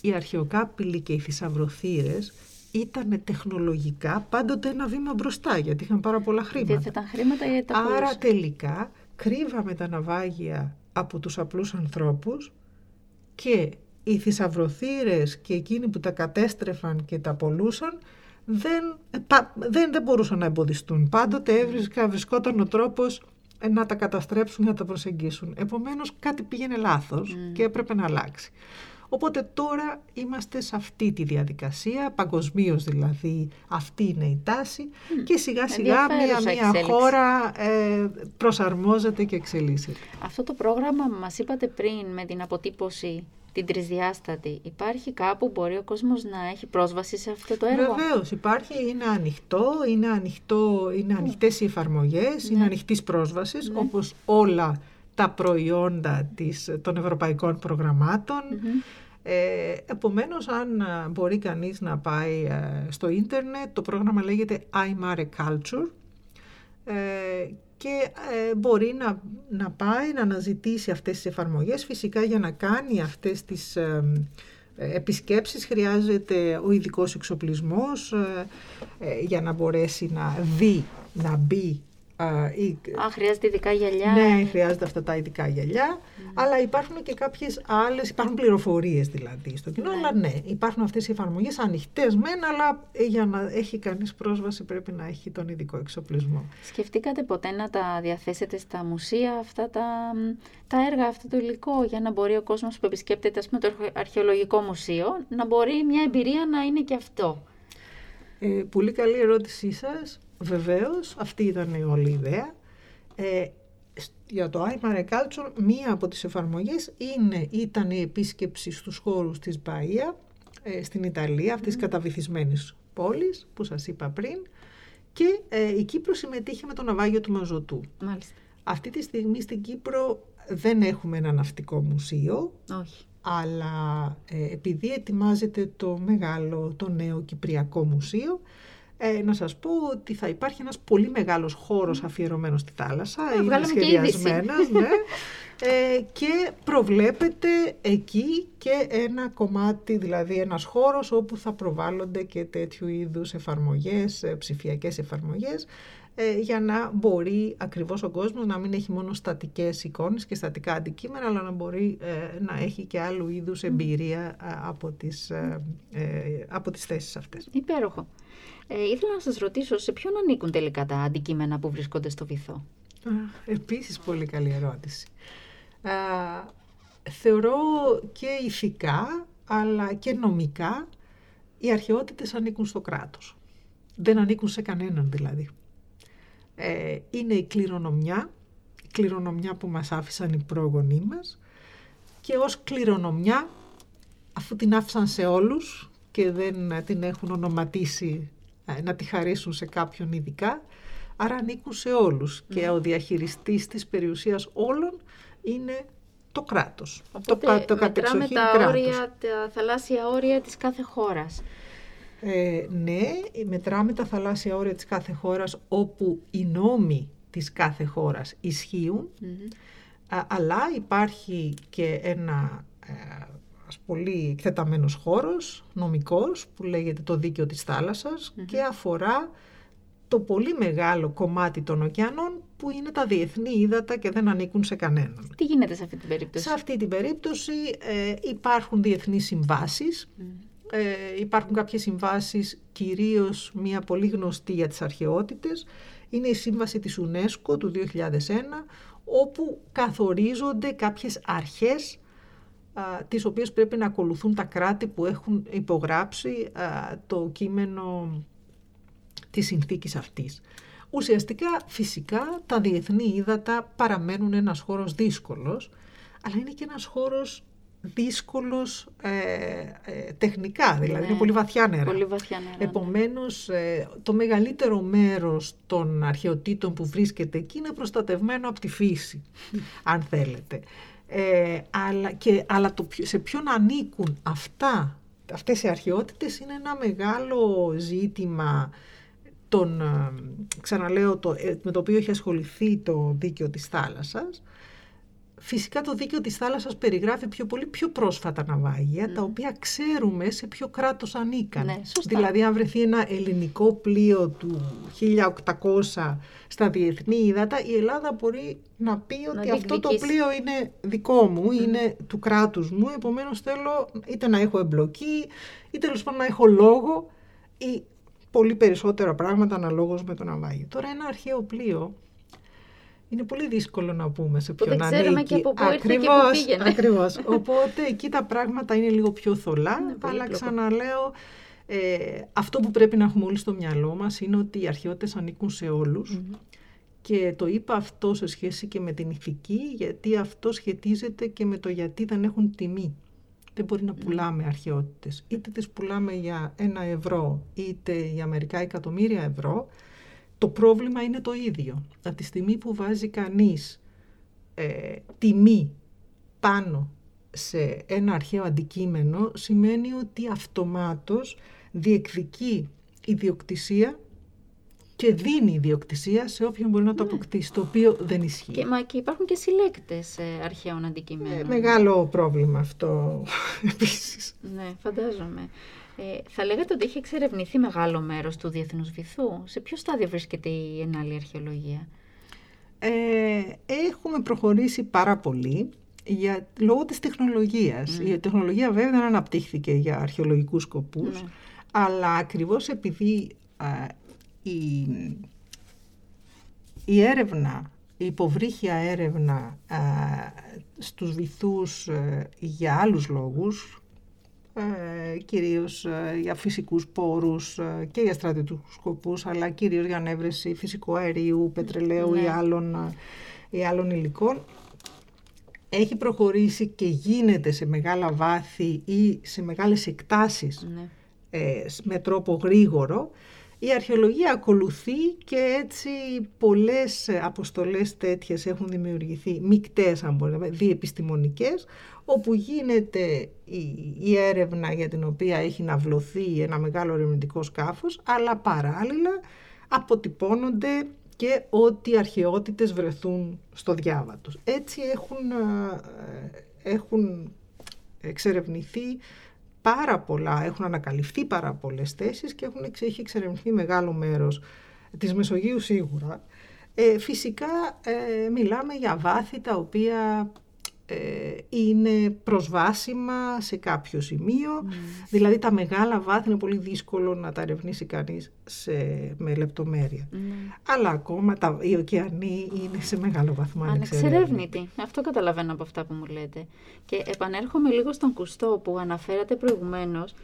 οι αρχαιοκάπηλοι και οι θησαυροθύρες ήταν τεχνολογικά πάντοτε ένα βήμα μπροστά, γιατί είχαν πάρα πολλά χρήματα. Δεν ήταν χρήματα ή τα Άρα τελικά κρύβαμε τα ναυάγια από τους απλούς ανθρώπους και οι θησαυροθύρες και εκείνοι που τα κατέστρεφαν και τα πολλούσαν δεν, δεν, δεν μπορούσαν να εμποδιστούν. Πάντοτε έβρισκα, βρισκόταν ο τρόπος ε, να τα καταστρέψουν, να τα προσεγγίσουν. Επομένως κάτι πήγαινε λάθος και έπρεπε να αλλάξει. Οπότε τώρα είμαστε σε αυτή τη διαδικασία, παγκοσμίως δηλαδή αυτή είναι η τάση και σιγά σιγά μια, μια χώρα ε, προσαρμόζεται και εξελίσσεται. Αυτό το πρόγραμμα μας είπατε πριν με την αποτύπωση την τρισδιάστατη. Υπάρχει κάπου που μπορεί ο κόσμος να έχει πρόσβαση σε αυτό το έργο; Βεβαίως, υπάρχει, είναι ανοιχτό, είναι, ανοιχτό, είναι ανοιχτές οι εφαρμογές, είναι ναι. ανοιχτής πρόσβασης, ναι. όπως όλα τα προϊόντα της, των ευρωπαϊκών προγραμμάτων. Ε, επομένως, αν μπορεί κανείς να πάει ε, στο ίντερνετ, το πρόγραμμα λέγεται iMare Culture ε, και ε, μπορεί να, να πάει να αναζητήσει αυτές τις εφαρμογές. Φυσικά για να κάνει αυτές τις ε, επισκέψεις χρειάζεται ο ειδικός εξοπλισμός για να μπορέσει να δει, να μπει Α, χρειάζεται ειδικά γυαλιά. Ναι, χρειάζεται αυτά τα ειδικά γυαλιά. Αλλά υπάρχουν και κάποιες άλλες, υπάρχουν πληροφορίες δηλαδή στο κοινό. Ναι. Αλλά ναι, υπάρχουν αυτές οι εφαρμογές ανοιχτές μεν, αλλά για να έχει κανείς πρόσβαση πρέπει να έχει τον ειδικό εξοπλισμό. Σκεφτήκατε ποτέ να τα διαθέσετε στα μουσεία αυτά τα, τα έργα, αυτό το υλικό, για να μπορεί ο κόσμος που επισκέπτεται ας πούμε, το αρχαιολογικό μουσείο να μπορεί μια εμπειρία να είναι και αυτό; Ε, πολύ καλή ερώτησή σας. Βεβαίως, αυτή ήταν η όλη ιδέα. Ε, για το iMare Culture, μία από τις εφαρμογές είναι, ήταν η επίσκεψη στους χώρους της Μπαΐα, ε, στην Ιταλία, αυτής της καταβυθισμένης πόλης που σας είπα πριν, και ε, η Κύπρο συμμετείχε με το ναυάγιο του Μαζωτού. Μάλιστα. Αυτή τη στιγμή στην Κύπρο δεν έχουμε ένα ναυτικό μουσείο. Όχι. Αλλά ε, επειδή ετοιμάζεται το μεγάλο, το νέο Κυπριακό Μουσείο, ε, να σας πω ότι θα υπάρχει ένας πολύ μεγάλος χώρος αφιερωμένος στη θάλασσα. Ε, είναι σχεδιασμένος, ναι. Ε, και προβλέπεται εκεί και ένα κομμάτι, δηλαδή ένας χώρος όπου θα προβάλλονται και τέτοιου είδους εφαρμογές, ε, ψηφιακές εφαρμογές, ε, για να μπορεί ακριβώς ο κόσμος να μην έχει μόνο στατικές εικόνες και στατικά αντικείμενα, αλλά να μπορεί να έχει και άλλου είδους εμπειρία από, τις, από τις θέσεις αυτές. Υπέροχο. Ε, ήθελα να σας ρωτήσω σε ποιον ανήκουν τελικά τα αντικείμενα που βρίσκονται στο βυθό; Α, επίσης πολύ καλή ερώτηση. Α, θεωρώ και ηθικά αλλά και νομικά οι αρχαιότητες ανήκουν στο κράτος. Δεν ανήκουν σε κανέναν δηλαδή. Ε, είναι η κληρονομιά, η κληρονομιά που μας άφησαν οι πρόγονοί μας και ως κληρονομιά αφού την άφησαν σε όλους και δεν την έχουν ονοματίσει ε, να τη χαρίσουν σε κάποιον ειδικά, άρα ανήκουν σε όλους. Και ο διαχειριστής της περιουσίας όλων είναι το κράτος. Οπότε, το, το μετράμε τα, όρια, τα θαλάσσια όρια της κάθε χώρας. Ε, ναι, μετράμε τα θαλάσσια όρια της κάθε χώρας όπου οι νόμοι της κάθε χώρας αλλά υπάρχει και ένα ε, πολύ εκτεταμένος χώρος, νομικός, που λέγεται το δίκαιο της θαλασσας και αφορά το πολύ μεγάλο κομμάτι των ωκεανών που είναι τα διεθνή ύδατα και δεν ανήκουν σε κανέναν. Τι γίνεται σε αυτή την περίπτωση; Σε αυτή την περίπτωση ε, υπάρχουν διεθνείς συμβάσεις. Ε, υπάρχουν κάποιες συμβάσεις, κυρίως μία πολύ γνωστή για τις αρχαιότητες. Είναι η σύμβαση της UNESCO του 2001, όπου καθορίζονται κάποιες αρχές τις οποίες πρέπει να ακολουθούν τα κράτη που έχουν υπογράψει το κείμενο της συνθήκης αυτής. Ουσιαστικά, φυσικά, τα διεθνή ύδατα παραμένουν ένας χώρος δύσκολος, αλλά είναι και ένας χώρος δύσκολος ε, ε, τεχνικά, δηλαδή είναι ναι, πολύ βαθιά νερά. Πολύ βαθιά νερά ναι. Επομένως, ε, το μεγαλύτερο μέρος των αρχαιοτήτων που βρίσκεται εκεί είναι προστατευμένο από τη φύση, αν θέλετε. Ε, αλλά και, αλλά το, σε ποιον ανήκουν αυτά, αυτές οι αρχαιότητες είναι ένα μεγάλο ζήτημα τον, ε, ξαναλέω, το, ε, με το οποίο έχει ασχοληθεί το δίκαιο της θάλασσας Φυσικά το δίκαιο της θάλασσας περιγράφει πιο πολύ πιο πρόσφατα ναυάγια, τα οποία ξέρουμε σε ποιο κράτος ανήκαν. Ναι, δηλαδή αν βρεθεί ένα ελληνικό πλοίο του 1800 στα διεθνή ύδατα, η Ελλάδα μπορεί να πει ότι αυτό το πλοίο είναι δικό μου, είναι του κράτους μου, επομένως θέλω είτε να έχω εμπλοκή, είτε τέλος πάντων να έχω λόγο ή πολύ περισσότερα πράγματα αναλόγως με το ναυάγιο. Τώρα ένα αρχαίο πλοίο είναι πολύ δύσκολο να πούμε σε ποιον ανήκει. Δεν ξέρουμε και από πού ήρθε και πού πήγαινε. Ακριβώς. Οπότε εκεί τα πράγματα είναι λίγο πιο θολά, αλλά ξαναλέω, ε, αυτό που πρέπει να έχουμε όλοι στο μυαλό μας είναι ότι οι αρχαιότητες ανήκουν σε ολους Και το είπα αυτό σε σχέση και με την ηθική, γιατί αυτό σχετίζεται και με το γιατί δεν έχουν τιμή. Δεν μπορεί να πουλάμε αρχαιότητες. Είτε τις πουλάμε για ένα ευρώ, είτε για μερικά εκατομμύρια ευρώ, το πρόβλημα είναι το ίδιο. Από τη στιγμή που βάζει κανείς ε, τιμή πάνω σε ένα αρχαίο αντικείμενο, σημαίνει ότι αυτομάτως διεκδικεί ιδιοκτησία και δίνει ιδιοκτησία σε όποιον μπορεί να το ναι. αποκτήσει, το οποίο δεν ισχύει. Και, μα, και υπάρχουν και συλλέκτες ε, αρχαίων αντικειμένων. Ε, μεγάλο πρόβλημα αυτό επίσης. Ναι, φαντάζομαι. Ε, θα λέγατε ότι έχει εξερευνηθεί μεγάλο μέρος του διεθνούς βυθού. Σε ποιο στάδιο βρίσκεται η ενάλλη αρχαιολογία; Ε, έχουμε προχωρήσει πάρα πολύ για, λόγω της τεχνολογίας. Ναι. Η τεχνολογία βέβαια δεν αναπτύχθηκε για αρχαιολογικούς σκοπούς, ναι. αλλά ακριβώς επειδή η, η έρευνα, η υποβρύχια έρευνα α, στους βυθούς ε, για άλλους λόγους, ε, κυρίως ε, για φυσικούς πόρους ε, και για στρατιωτικούς σκοπούς, αλλά κυρίως για ανέβρεση φυσικού αερίου, πετρελαίου ή, ναι. άλλων, ή άλλων υλικών, έχει προχωρήσει και γίνεται σε μεγάλα βάθη ή σε μεγάλες εκτάσεις ναι. με τρόπο γρήγορο, η αρχαιολογία ακολουθεί και έτσι πολλές αποστολές τέτοιες έχουν δημιουργηθεί, μικτές αν μπορούμε, διεπιστημονικές, όπου γίνεται η, έρευνα για την οποία έχει ναυλωθεί ένα μεγάλο ερευνητικό σκάφος, αλλά παράλληλα αποτυπώνονται και ότι αρχαιότητες βρεθούν στο διάβατος. Έτσι έχουν, ε, έχουν εξερευνηθεί πάρα πολλά, έχουν ανακαλυφθεί πάρα πολλές θέσεις και έχουν, έχει εξερευνηθεί μεγάλο μέρος της Μεσογείου σίγουρα. Ε, φυσικά ε, μιλάμε για βάθη τα οποία ε, είναι προσβάσιμα σε κάποιο σημείο. Mm. Δηλαδή τα μεγάλα βάθη είναι πολύ δύσκολο να τα ερευνήσει κανείς σε, με λεπτομέρεια. Mm. Αλλά ακόμα τα, οι ωκεανοί είναι σε μεγάλο βαθμό ανεξερεύνητοι. Αυτό καταλαβαίνω από αυτά που μου λέτε. Και επανέρχομαι λίγο στον κουστό που αναφέρατε προηγουμένως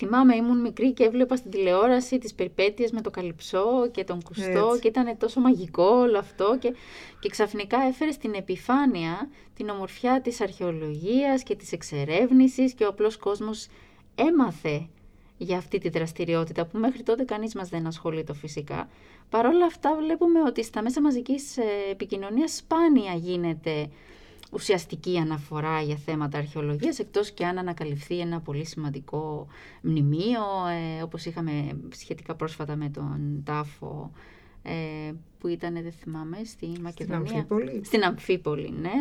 Θυμάμαι, ήμουν μικρή και έβλεπα στην τηλεόραση τις περιπέτειες με το καλυψό και τον κουστό και ήταν τόσο μαγικό όλο αυτό και, και ξαφνικά έφερε στην επιφάνεια την ομορφιά της αρχαιολογίας και της εξερεύνησης και ο απλός κόσμος έμαθε για αυτή τη δραστηριότητα που μέχρι τότε κανείς μας δεν ασχολείται φυσικά. Παρ' όλα αυτά βλέπουμε ότι στα μέσα μαζικής ε, επικοινωνίας σπάνια γίνεται ουσιαστική αναφορά για θέματα αρχαιολογίας, εκτός και αν ανακαλυφθεί ένα πολύ σημαντικό μνημείο, ε, όπως είχαμε σχετικά πρόσφατα με τον τάφο, ε, που ήταν, δεν θυμάμαι, στη Μακεδονία. Στην Αμφίπολη. Στην Αμφίπολη, ναι.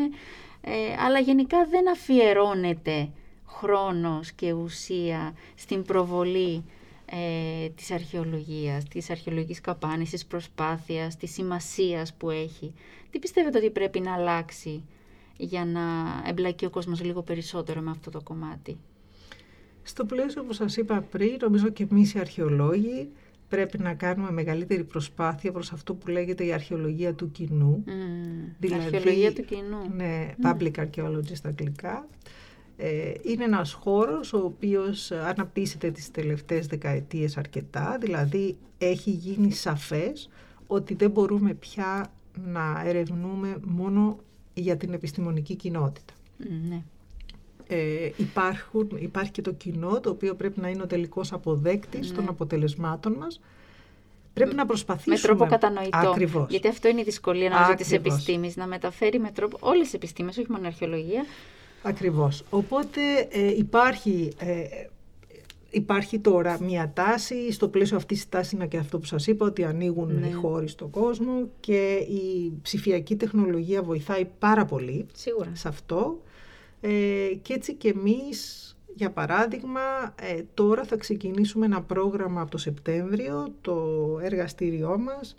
Ε, αλλά γενικά δεν αφιερώνεται χρόνος και ουσία στην προβολή ε, της αρχαιολογίας, της αρχαιολογικής καπάνης, της προσπάθειας, της σημασίας που έχει. Τι πιστεύετε ότι πρέπει να αλλάξει για να εμπλακεί ο κόσμος λίγο περισσότερο με αυτό το κομμάτι. Στο πλαίσιο που σας είπα πριν, νομίζω και εμείς οι αρχαιολόγοι πρέπει να κάνουμε μεγαλύτερη προσπάθεια προς αυτό που λέγεται η αρχαιολογία του κοινού. Mm, δηλαδή, αρχαιολογία του κοινού. Ναι, public archaeology στα αγγλικά. Ε, είναι ένας χώρος ο οποίος αναπτύσσεται τις τελευταίες δεκαετίες αρκετά, δηλαδή έχει γίνει σαφές ότι δεν μπορούμε πια να ερευνούμε μόνο για την επιστημονική κοινότητα. Ναι. Ε, υπάρχουν, υπάρχει και το κοινό το οποίο πρέπει να είναι ο τελικός αποδέκτης των ναι. αποτελεσμάτων μας. Πρέπει να προσπαθήσουμε. Με τρόπο κατανοητό. Ακριβώς. Γιατί αυτό είναι η δυσκολία νομίζω της επιστήμης, να μεταφέρει με τρόπο όλες τις επιστήμες, όχι μόνο η αρχαιολογία. Ακριβώς. Οπότε ε, υπάρχει ε, Υπάρχει τώρα μια τάση, στο πλαίσιο αυτής της τάσης είναι και αυτό που σας είπα, ότι ανοίγουν ναι. οι χώροι στον κόσμο και η ψηφιακή τεχνολογία βοηθάει πάρα πολύ Σίγουρα. σε αυτό. Ε, και έτσι και εμείς, για παράδειγμα, ε, τώρα θα ξεκινήσουμε ένα πρόγραμμα από το Σεπτέμβριο, το εργαστήριό μας,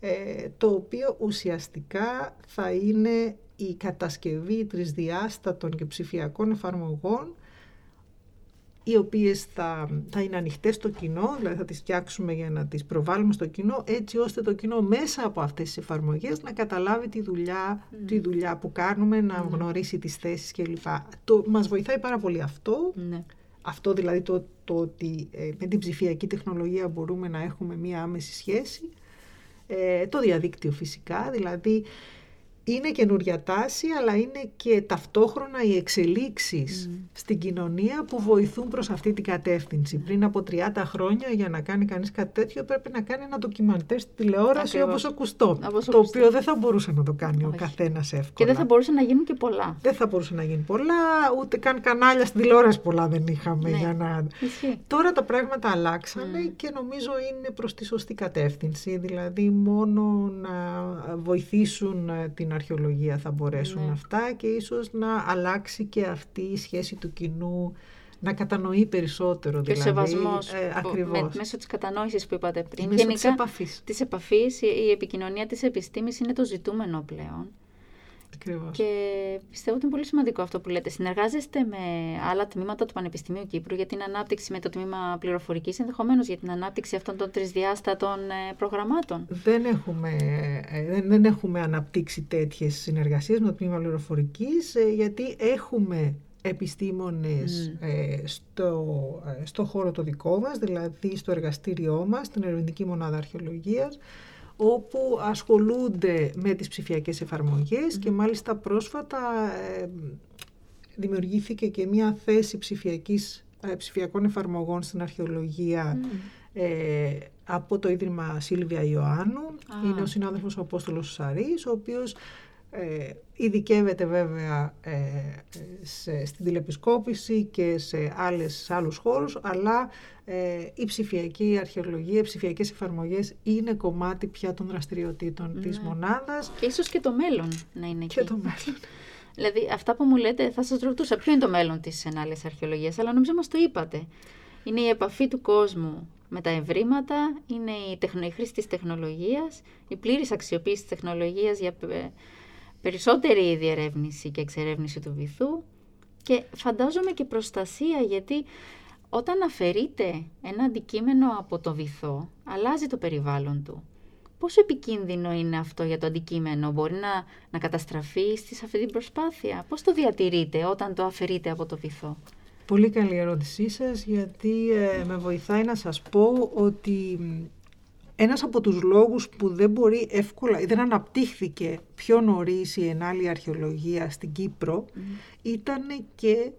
ε, το οποίο ουσιαστικά θα είναι η κατασκευή τρισδιάστατων και ψηφιακών εφαρμογών οι οποίες θα, θα είναι ανοιχτές στο κοινό, δηλαδή θα τις φτιάξουμε για να τις προβάλλουμε στο κοινό, έτσι ώστε το κοινό μέσα από αυτές τις εφαρμογές να καταλάβει τη δουλειά, τη δουλειά που κάνουμε, να γνωρίσει τις θέσεις κλπ. Το, μας βοηθάει πάρα πολύ αυτό, ναι. αυτό δηλαδή το, το ότι ε, με την ψηφιακή τεχνολογία μπορούμε να έχουμε μία άμεση σχέση, ε, το διαδίκτυο φυσικά, δηλαδή είναι καινούρια τάση, αλλά είναι και ταυτόχρονα οι εξελίξεις στην κοινωνία που βοηθούν προς αυτή την κατεύθυνση. Πριν από 30 χρόνια για να κάνει κανείς κάτι τέτοιο πρέπει να κάνει ένα ντοκιμαντέρ στη τηλεόραση όπως ακουστό, το οποίο δεν θα μπορούσε να το κάνει ο καθένας εύκολα. Και δεν θα μπορούσε να γίνουν και πολλά. Δεν θα μπορούσε να γίνει πολλά, ούτε καν κανάλια στην τηλεόραση πολλά δεν είχαμε Ναι. για να... Ισχύει. Τώρα τα πράγματα αλλάξανε και νομίζω είναι προς τη σωστή κατεύθυνση. Δηλαδή μόνο να βοηθήσουν ε, την αρχαιολογία θα μπορέσουν Ναι. αυτά και ίσως να αλλάξει και αυτή η σχέση του κοινού να κατανοεί περισσότερο. Και ο δηλαδή, σεβασμός ε, που- ακριβώς. με, μέσω της κατανόησης που είπατε πριν. Μέσω της επαφής. της επαφής, η, η επικοινωνία της επιστήμης είναι το ζητούμενο πλέον. Ακριβώς. Και πιστεύω ότι είναι πολύ σημαντικό αυτό που λέτε. Συνεργάζεστε με άλλα τμήματα του Πανεπιστημίου Κύπρου για την ανάπτυξη με το τμήμα πληροφορικής, ενδεχομένως για την ανάπτυξη αυτών των τρισδιάστατων ε, προγραμμάτων; Δεν έχουμε, ε, δεν, δεν έχουμε αναπτύξει τέτοιες συνεργασίες με το τμήμα πληροφορικής ε, γιατί έχουμε επιστήμονες ε, στο, ε, στο χώρο το δικό μας, δηλαδή στο εργαστήριό μας, στην Ερευνητική Μονάδα Αρχαιολογίας, όπου ασχολούνται με τις ψηφιακές εφαρμογές και μάλιστα πρόσφατα ε, δημιουργήθηκε και μια θέση ψηφιακής, ε, ψηφιακών εφαρμογών στην αρχαιολογία ε, από το Ίδρυμα Σίλβια Ιωάννου. Α. Είναι ο συνάδελφος ο Απόστολος Σαρής, ο οποίος ε, ειδικεύεται βέβαια ε, σε, στην τηλεπισκόπηση και σε, άλλες, σε άλλους χώρους, αλλά ε, η ψηφιακή αρχαιολογία, οι ψηφιακές εφαρμογές είναι κομμάτι πια των δραστηριοτήτων της μονάδας Και ίσως και το μέλλον να είναι και εκεί. το μέλλον. Δηλαδή, αυτά που μου λέτε, θα σας ρωτούσα ποιο είναι το μέλλον της ενάλληλη αρχαιολογίας, αλλά νομίζω μας το είπατε. Είναι η επαφή του κόσμου με τα ευρήματα, είναι η, τεχνο, η χρήση της τεχνολογίας, η πλήρης αξιοποίηση της τεχνολογίας για πε- περισσότερη διερεύνηση και εξερεύνηση του βυθού και φαντάζομαι και προστασία γιατί όταν αφαιρείται ένα αντικείμενο από το βυθό, αλλάζει το περιβάλλον του. Πόσο επικίνδυνο είναι αυτό για το αντικείμενο, μπορεί να, να καταστραφεί στη, σε αυτή την προσπάθεια; Πώς το διατηρείτε όταν το αφαιρείτε από το βυθό; Πολύ καλή ερώτησή σας, γιατί ε, με βοηθάει να σας πω ότι μ, ένας από τους λόγους που δεν μπορεί εύκολα, ή δεν αναπτύχθηκε πιο νωρίς η ενάλλη αρχαιολογία στην Κύπρο, ήταν και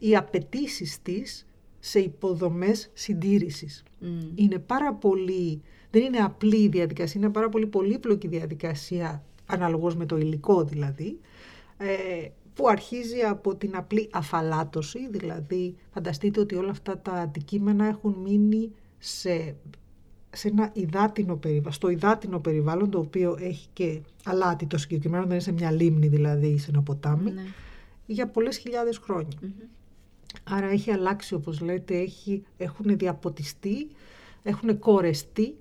οι απαιτήσεις της σε υποδομές συντήρησης. Μμ. Είναι πάρα πολύ, δεν είναι απλή η διαδικασία, είναι πάρα πολύ πολύπλοκη διαδικασία, αναλογώς με το υλικό δηλαδή, ε, που αρχίζει από την απλή αφαλάτωση, δηλαδή φανταστείτε ότι όλα αυτά τα αντικείμενα έχουν μείνει σε, σε ένα υδάτινο περιβάλλον, στο υδάτινο περιβάλλον το οποίο έχει και αλάτι το συγκεκριμένο, δεν είναι σε μια λίμνη δηλαδή ή σε ένα ποτάμι, Ναι. για πολλές χιλιάδες χρόνια. Άρα έχει αλλάξει όπως λέτε, έχει, έχουν διαποτιστεί, έχουν κορεστεί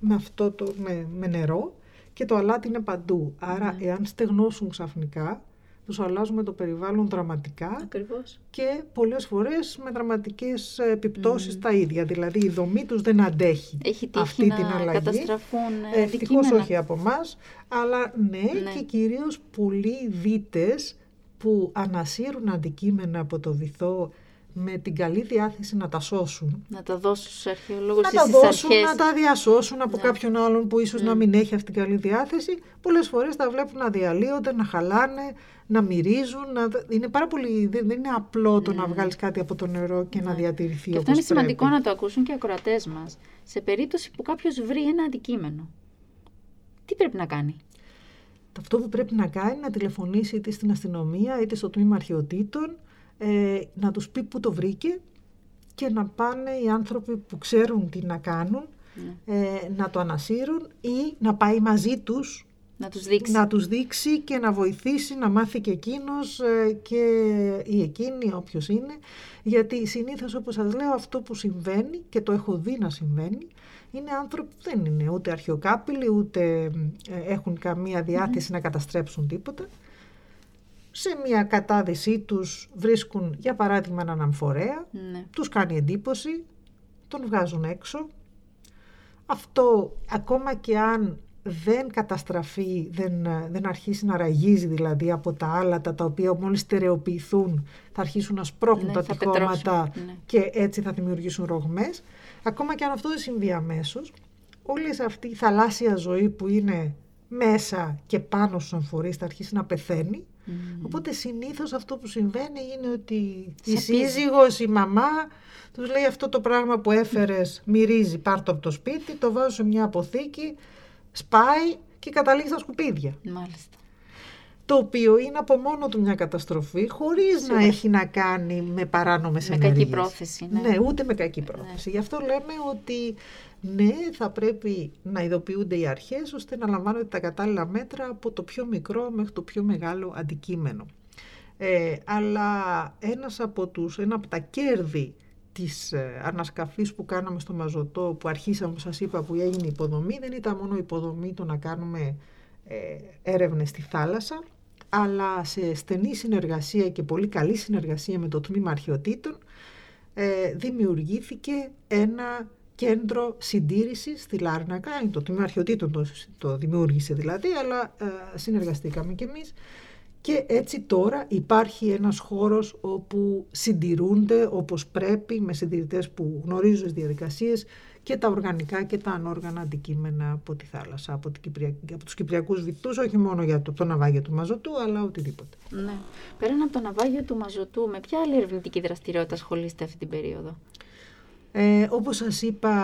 με, αυτό το, με, με νερό και το αλάτι είναι παντού. Άρα εάν στεγνώσουν ξαφνικά, τους αλλάζουμε το περιβάλλον δραματικά Ακριβώς. και πολλές φορές με δραματικές επιπτώσεις τα ίδια. Δηλαδή η δομή τους δεν αντέχει Έχει τύχει αυτή να την αλλαγή. καταστραφούν Ε, ε, Ευτυχώς αντικείμενα. όχι από εμάς, αλλά ναι, Ναι. και κυρίως πολλοί δίτες που ανασύρουν αντικείμενα από το βυθό με την καλή διάθεση να τα σώσουν. Να τα δώσουν στους αρχαιολόγους Να ή τα στις δώσουν, αρχές. να τα διασώσουν από Ναι. κάποιον άλλον που ίσως να μην έχει αυτή την καλή διάθεση. Πολλές φορές τα βλέπουν να διαλύονται, να χαλάνε, να μυρίζουν. Να... Είναι πάρα πολύ... Δεν δεν είναι απλό το να βγάλεις κάτι από το νερό και να διατηρηθεί Ναι. Και αυτό όπως είναι σημαντικό πρέπει. να το ακούσουν και οι ακροατές μας. Σε περίπτωση που κάποιος βρει ένα αντικείμενο, τι πρέπει να κάνει; Αυτό που πρέπει να κάνει είναι να τηλεφωνήσει είτε στην αστυνομία είτε στο τμήμα αρχαιοτήτων, ε, να τους πει που το βρήκε και να πάνε οι άνθρωποι που ξέρουν τι να κάνουν Ναι. ε, να το ανασύρουν ή να πάει μαζί τους Να τους δείξει. να τους δείξει και να βοηθήσει να μάθει και εκείνος ε, και ή εκείνη όποιος είναι γιατί συνήθως όπως σας λέω αυτό που συμβαίνει και το έχω δει να συμβαίνει είναι άνθρωποι που δεν είναι ούτε αρχαιοκάπηλοι ούτε ε, έχουν καμία διάθεση να καταστρέψουν τίποτα σε μια κατάδυσή τους βρίσκουν για παράδειγμα έναν αμφορέα Ναι. τους κάνει εντύπωση, τον βγάζουν έξω. Αυτό ακόμα και αν δεν καταστραφεί, δεν, ε, δεν αρχίσει να ραγίζει δηλαδή από τα άλατα τα οποία μόλις στερεοποιηθούν θα αρχίσουν να σπρώχνουν Ναι, τα θα τυχώματα πετρώσουν, ναι. και έτσι θα δημιουργήσουν ρογμές. Ακόμα και αν αυτό δεν συμβεί αμέσως, όλη αυτή η θαλάσσια ζωή που είναι μέσα και πάνω στους αμφορείς θα αρχίσει να πεθαίνει. Οπότε συνήθως αυτό που συμβαίνει είναι ότι η σύζυγος, η μαμά τους λέει αυτό το πράγμα που έφερες μυρίζει πάρ' το από το σπίτι, το βάζω σε μια αποθήκη, σπάει και καταλήγει στα σκουπίδια. Μάλιστα. Το οποίο είναι από μόνο του μια καταστροφή, χωρίς να έχει να κάνει με παράνομες Με ενέργειες. κακή πρόθεση, ναι. Ναι, ούτε με κακή πρόθεση. Γι' αυτό λέμε ότι ναι, θα πρέπει να ειδοποιούνται οι αρχές ώστε να λαμβάνονται τα κατάλληλα μέτρα από το πιο μικρό μέχρι το πιο μεγάλο αντικείμενο. Ε, αλλά ένας από τους, ένα από τα κέρδη της ε, ανασκαφής που κάναμε στο Μαζωτό, που αρχίσαμε, όπως σας είπα, που έγινε η υποδομή, δεν ήταν μόνο η υποδομή το να κάνουμε ε, έρευνες στη θάλασσα, αλλά σε στενή συνεργασία και πολύ καλή συνεργασία με το Τμήμα Αρχαιοτήτων, ε, δημιουργήθηκε ένα κέντρο συντήρησης στη Λάρνακα, είναι το Τμήμα Αρχαιοτήτων το, το δημιούργησε δηλαδή, αλλά ε, συνεργαστήκαμε κι εμείς και έτσι τώρα υπάρχει ένας χώρος όπου συντηρούνται όπως πρέπει με συντηρητές που γνωρίζουν τις διαδικασίες και τα οργανικά και τα ανόργανα αντικείμενα από τη θάλασσα, από, την Κυπριακή, από τους Κυπριακούς βυθούς, όχι μόνο για το, το ναυάγιο του Μαζωτού, αλλά οτιδήποτε. Ναι. Πέραν από το ναυάγιο του Μαζωτού, με ποια άλλη ερευνητική δραστηριότητα ασχολείστε αυτή την περίοδο; Ε, όπως σας είπα,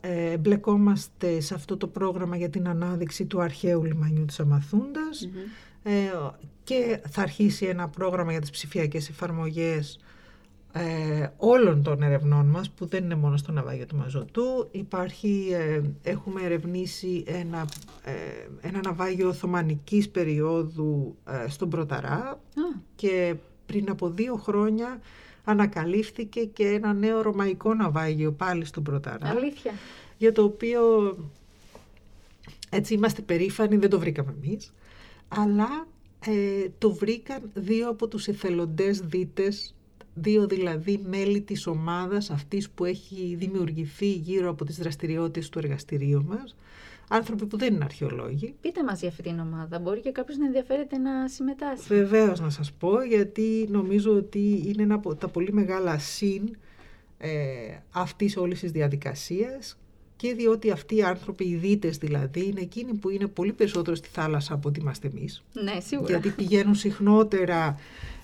ε, μπλεκόμαστε σε αυτό το πρόγραμμα για την ανάδειξη του αρχαίου λιμανιού της αμαθουντας ε, και θα αρχίσει ένα πρόγραμμα για τις ψηφιακές εφαρμογές ε, όλων των ερευνών μας που δεν είναι μόνο στο ναυάγιο του Μαζωτού. Υπάρχει, ε, έχουμε ερευνήσει ένα, ε, ένα ναυάγιο Οθωμανικής περίοδου ε, στον Πρωταρά και πριν από δύο χρόνια ανακαλύφθηκε και ένα νέο ρωμαϊκό ναυάγιο πάλι στον Πρωταρά. Αλήθεια. Για το οποίο έτσι είμαστε περήφανοι, δεν το βρήκαμε εμείς, αλλά ε, το βρήκαν δύο από τους εθελοντές δίτες, δύο δηλαδή μέλη της ομάδας αυτής που έχει δημιουργηθεί γύρω από τις δραστηριότητες του εργαστηρίου μας, άνθρωποι που δεν είναι αρχαιολόγοι. Πείτε μας για αυτή την ομάδα. Μπορεί και κάποιος να ενδιαφέρεται να συμμετάσχει. Βεβαίως να σας πω, γιατί νομίζω ότι είναι ένα από τα πολύ μεγάλα συν ε, αυτής όλης της διαδικασίας και διότι αυτοί οι άνθρωποι, οι δίτες δηλαδή, είναι εκείνοι που είναι πολύ περισσότερο στη θάλασσα από ότι είμαστε εμείς. Ναι, σίγουρα. Γιατί πηγαίνουν συχνότερα,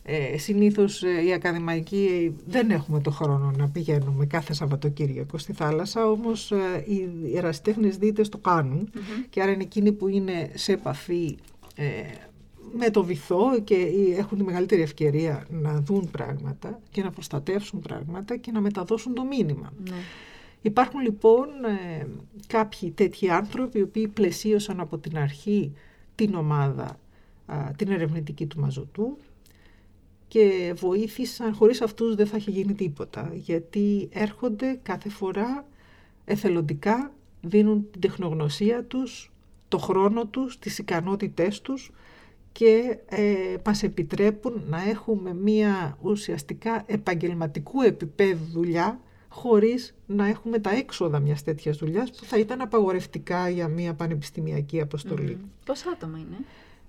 ε, συνήθως ε, οι ακαδημαϊκοί δεν έχουμε το χρόνο να πηγαίνουμε κάθε Σαββατοκύριακο στη θάλασσα, όμως ε, οι ερασιτέχνες δίτες το κάνουν και άρα είναι εκείνοι που είναι σε επαφή ε, με το βυθό και έχουν τη μεγαλύτερη ευκαιρία να δουν πράγματα και να προστατεύσουν πράγματα και να μεταδώσουν το μήνυμα. Ναι. Υπάρχουν λοιπόν ε, κάποιοι τέτοιοι άνθρωποι οι οποίοι πλαισίωσαν από την αρχή την ομάδα, α, την ερευνητική του Μαζωτού και βοήθησαν, χωρίς αυτούς δεν θα είχε γίνει τίποτα, γιατί έρχονται κάθε φορά εθελοντικά, δίνουν την τεχνογνωσία τους, το χρόνο τους, τις ικανότητές τους και ε, μας επιτρέπουν να έχουμε μία ουσιαστικά επαγγελματικού επίπεδου δουλειά χωρίς να έχουμε τα έξοδα μιας τέτοιας δουλειάς που θα ήταν απαγορευτικά για μια πανεπιστημιακή αποστολή. Mm. Πόσα άτομα είναι;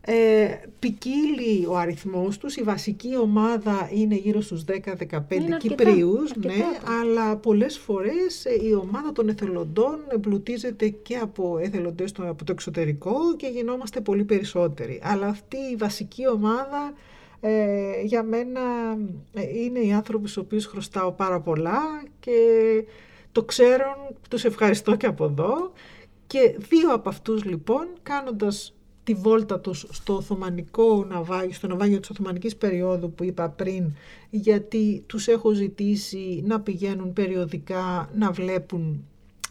Ε, ποικίλει ο αριθμός τους, η βασική ομάδα είναι γύρω στους 10-15 Είναι Κυπρίους, αρκετά, ναι, αρκετά. αλλά πολλές φορές ε, η ομάδα των εθελοντών εμπλουτίζεται και από εθελοντές το- από το εξωτερικό και γινόμαστε πολύ περισσότεροι. Αλλά αυτή η βασική ομάδα ε, για μένα ε, είναι οι άνθρωποι στους οποίους χρωστάω πάρα πολλά και το ξέρουν, τους ευχαριστώ και από εδώ. Και δύο από αυτούς λοιπόν κάνοντας τη βόλτα τους στο Οθωμανικό ναυάγιο, στο ναυάγιο της Οθωμανικής περίοδου που είπα πριν, γιατί τους έχω ζητήσει να πηγαίνουν περιοδικά, να βλέπουν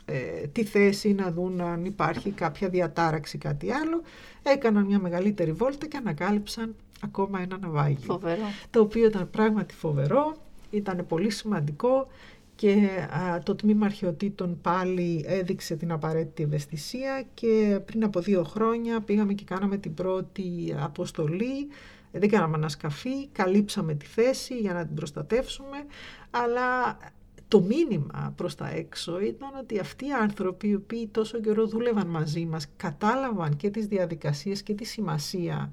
ε, τη θέση, να δουν αν υπάρχει κάποια διατάραξη, κάτι άλλο. Έκαναν μια μεγαλύτερη βόλτα και ανακάλυψαν ακόμα ένα ναυάγιο. Φοβερό. Το οποίο ήταν πράγματι φοβερό, ήταν πολύ σημαντικό και α, το τμήμα αρχαιοτήτων πάλι έδειξε την απαραίτητη ευαισθησία και πριν από δύο χρόνια πήγαμε και κάναμε την πρώτη αποστολή. Ε, Δεν κάναμε ανασκαφή, καλύψαμε τη θέση για να την προστατεύσουμε, αλλά το μήνυμα προς τα έξω ήταν ότι αυτοί οι άνθρωποι οι οποίοι τόσο καιρό δούλευαν μαζί μας κατάλαβαν και τις διαδικασίες και τη σημασία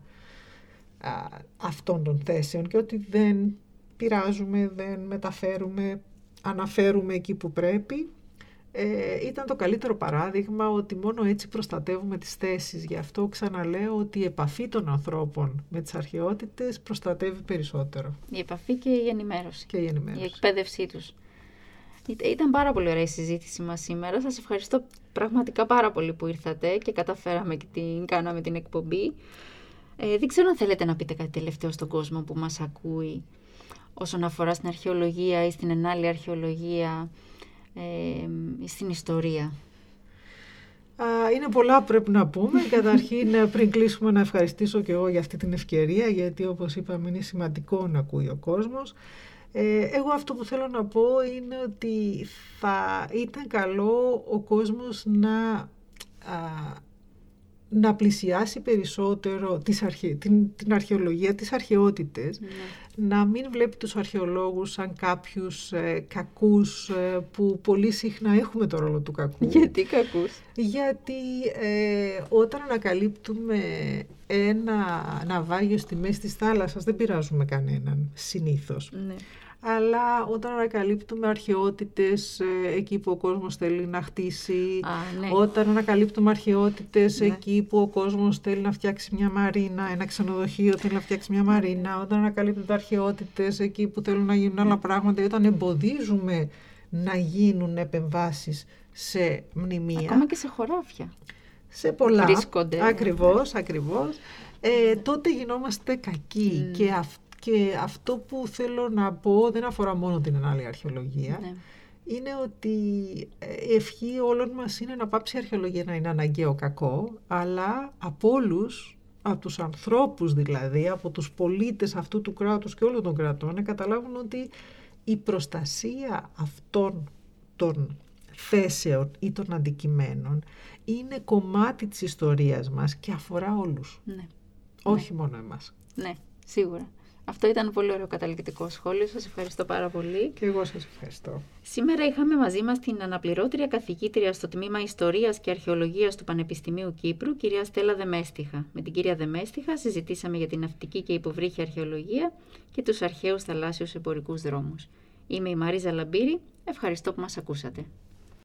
α, αυτών των θέσεων και ότι δεν πειράζουμε, δεν μεταφέρουμε, αναφέρουμε εκεί που πρέπει ε, ήταν το καλύτερο παράδειγμα ότι μόνο έτσι προστατεύουμε τις θέσεις. Γι' αυτό ξαναλέω ότι η επαφή των ανθρώπων με τις αρχαιότητες προστατεύει περισσότερο. Η επαφή και η ενημέρωση. Και η ενημέρωση. Η εκπαίδευσή τους. Ήταν πάρα πολύ ωραία η συζήτηση μας σήμερα. Σας ευχαριστώ πραγματικά πάρα πολύ που ήρθατε και καταφέραμε και την κάναμε την εκπομπή. Ε, δεν ξέρω αν θέλετε να πείτε κάτι τελευταίο στον κόσμο που μας ακούει όσον αφορά στην αρχαιολογία ή στην ενάλλη αρχαιολογία ε, στην ιστορία. Είναι πολλά που πρέπει να πούμε. Καταρχήν, ε, πριν κλείσουμε, να ευχαριστήσω και εγώ για αυτή την ευκαιρία, γιατί όπως είπαμε είναι σημαντικό να ακούει ο κόσμος. Ε, εγώ αυτό που θέλω να πω είναι ότι θα ήταν καλό ο κόσμος να να πλησιάσει περισσότερο τις αρχαι... την, την αρχαιολογία, τις αρχαιότητες, ναι. να μην βλέπει τους αρχαιολόγους σαν κάποιους ε, κακούς ε, που πολύ συχνά έχουμε το ρόλο του κακού. Γιατί κακούς; Γιατί ε, όταν ανακαλύπτουμε ένα ναυάγιο στη μέση της θάλασσας δεν πειράζουμε κανέναν συνήθως. Ναι αλλά όταν ανακαλύπτουμε αρχαιότητες ε, εκεί που ο κόσμος θέλει να χτίσει, ναι. όταν ανακαλύπτουμε αρχαιότητες ναι. εκεί που ο κόσμος θέλει να φτιάξει μια μαρίνα, ένα ξενοδοχείο θέλει να φτιάξει μια μαρίνα, όταν ανακαλύπτουμε αρχαιότητες εκεί που θέλουν να γίνουν άλλα πράγματα, όταν εμποδίζουμε να γίνουν επεμβάσεις σε μνημεία. Ακόμα και σε χωράφια. Σε πολλά. Βρίσκονται. Ακριβώς, ακριβώς. Ε, τότε γινόμαστε κακοί και αυτό και αυτό που θέλω να πω δεν αφορά μόνο την άλλη αρχαιολογία. Ναι. Είναι ότι η ευχή όλων μας είναι να πάψει η αρχαιολογία να είναι αναγκαίο κακό, αλλά από όλους, από τους ανθρώπους δηλαδή, από τους πολίτες αυτού του κράτους και όλων των κρατών, να καταλάβουν ότι η προστασία αυτών των θέσεων ή των αντικειμένων είναι κομμάτι της ιστορίας μας και αφορά όλους. Ναι. Όχι ναι. μόνο εμάς. Ναι, σίγουρα. Αυτό ήταν πολύ ωραίο καταληκτικό σχόλιο. Σας ευχαριστώ πάρα πολύ. Και εγώ σας ευχαριστώ. Σήμερα είχαμε μαζί μας την αναπληρώτρια καθηγήτρια στο τμήμα Ιστορίας και Αρχαιολογίας του Πανεπιστημίου Κύπρου, κυρία Στέλλα Δεμέστιχα. Με την κυρία Δεμέστιχα συζητήσαμε για την ναυτική και υποβρύχια αρχαιολογία και τους αρχαίους θαλάσσιους εμπορικούς δρόμους. Είμαι η Μαρίζα Λαμπύρη. Ευχαριστώ που μας ακούσατε.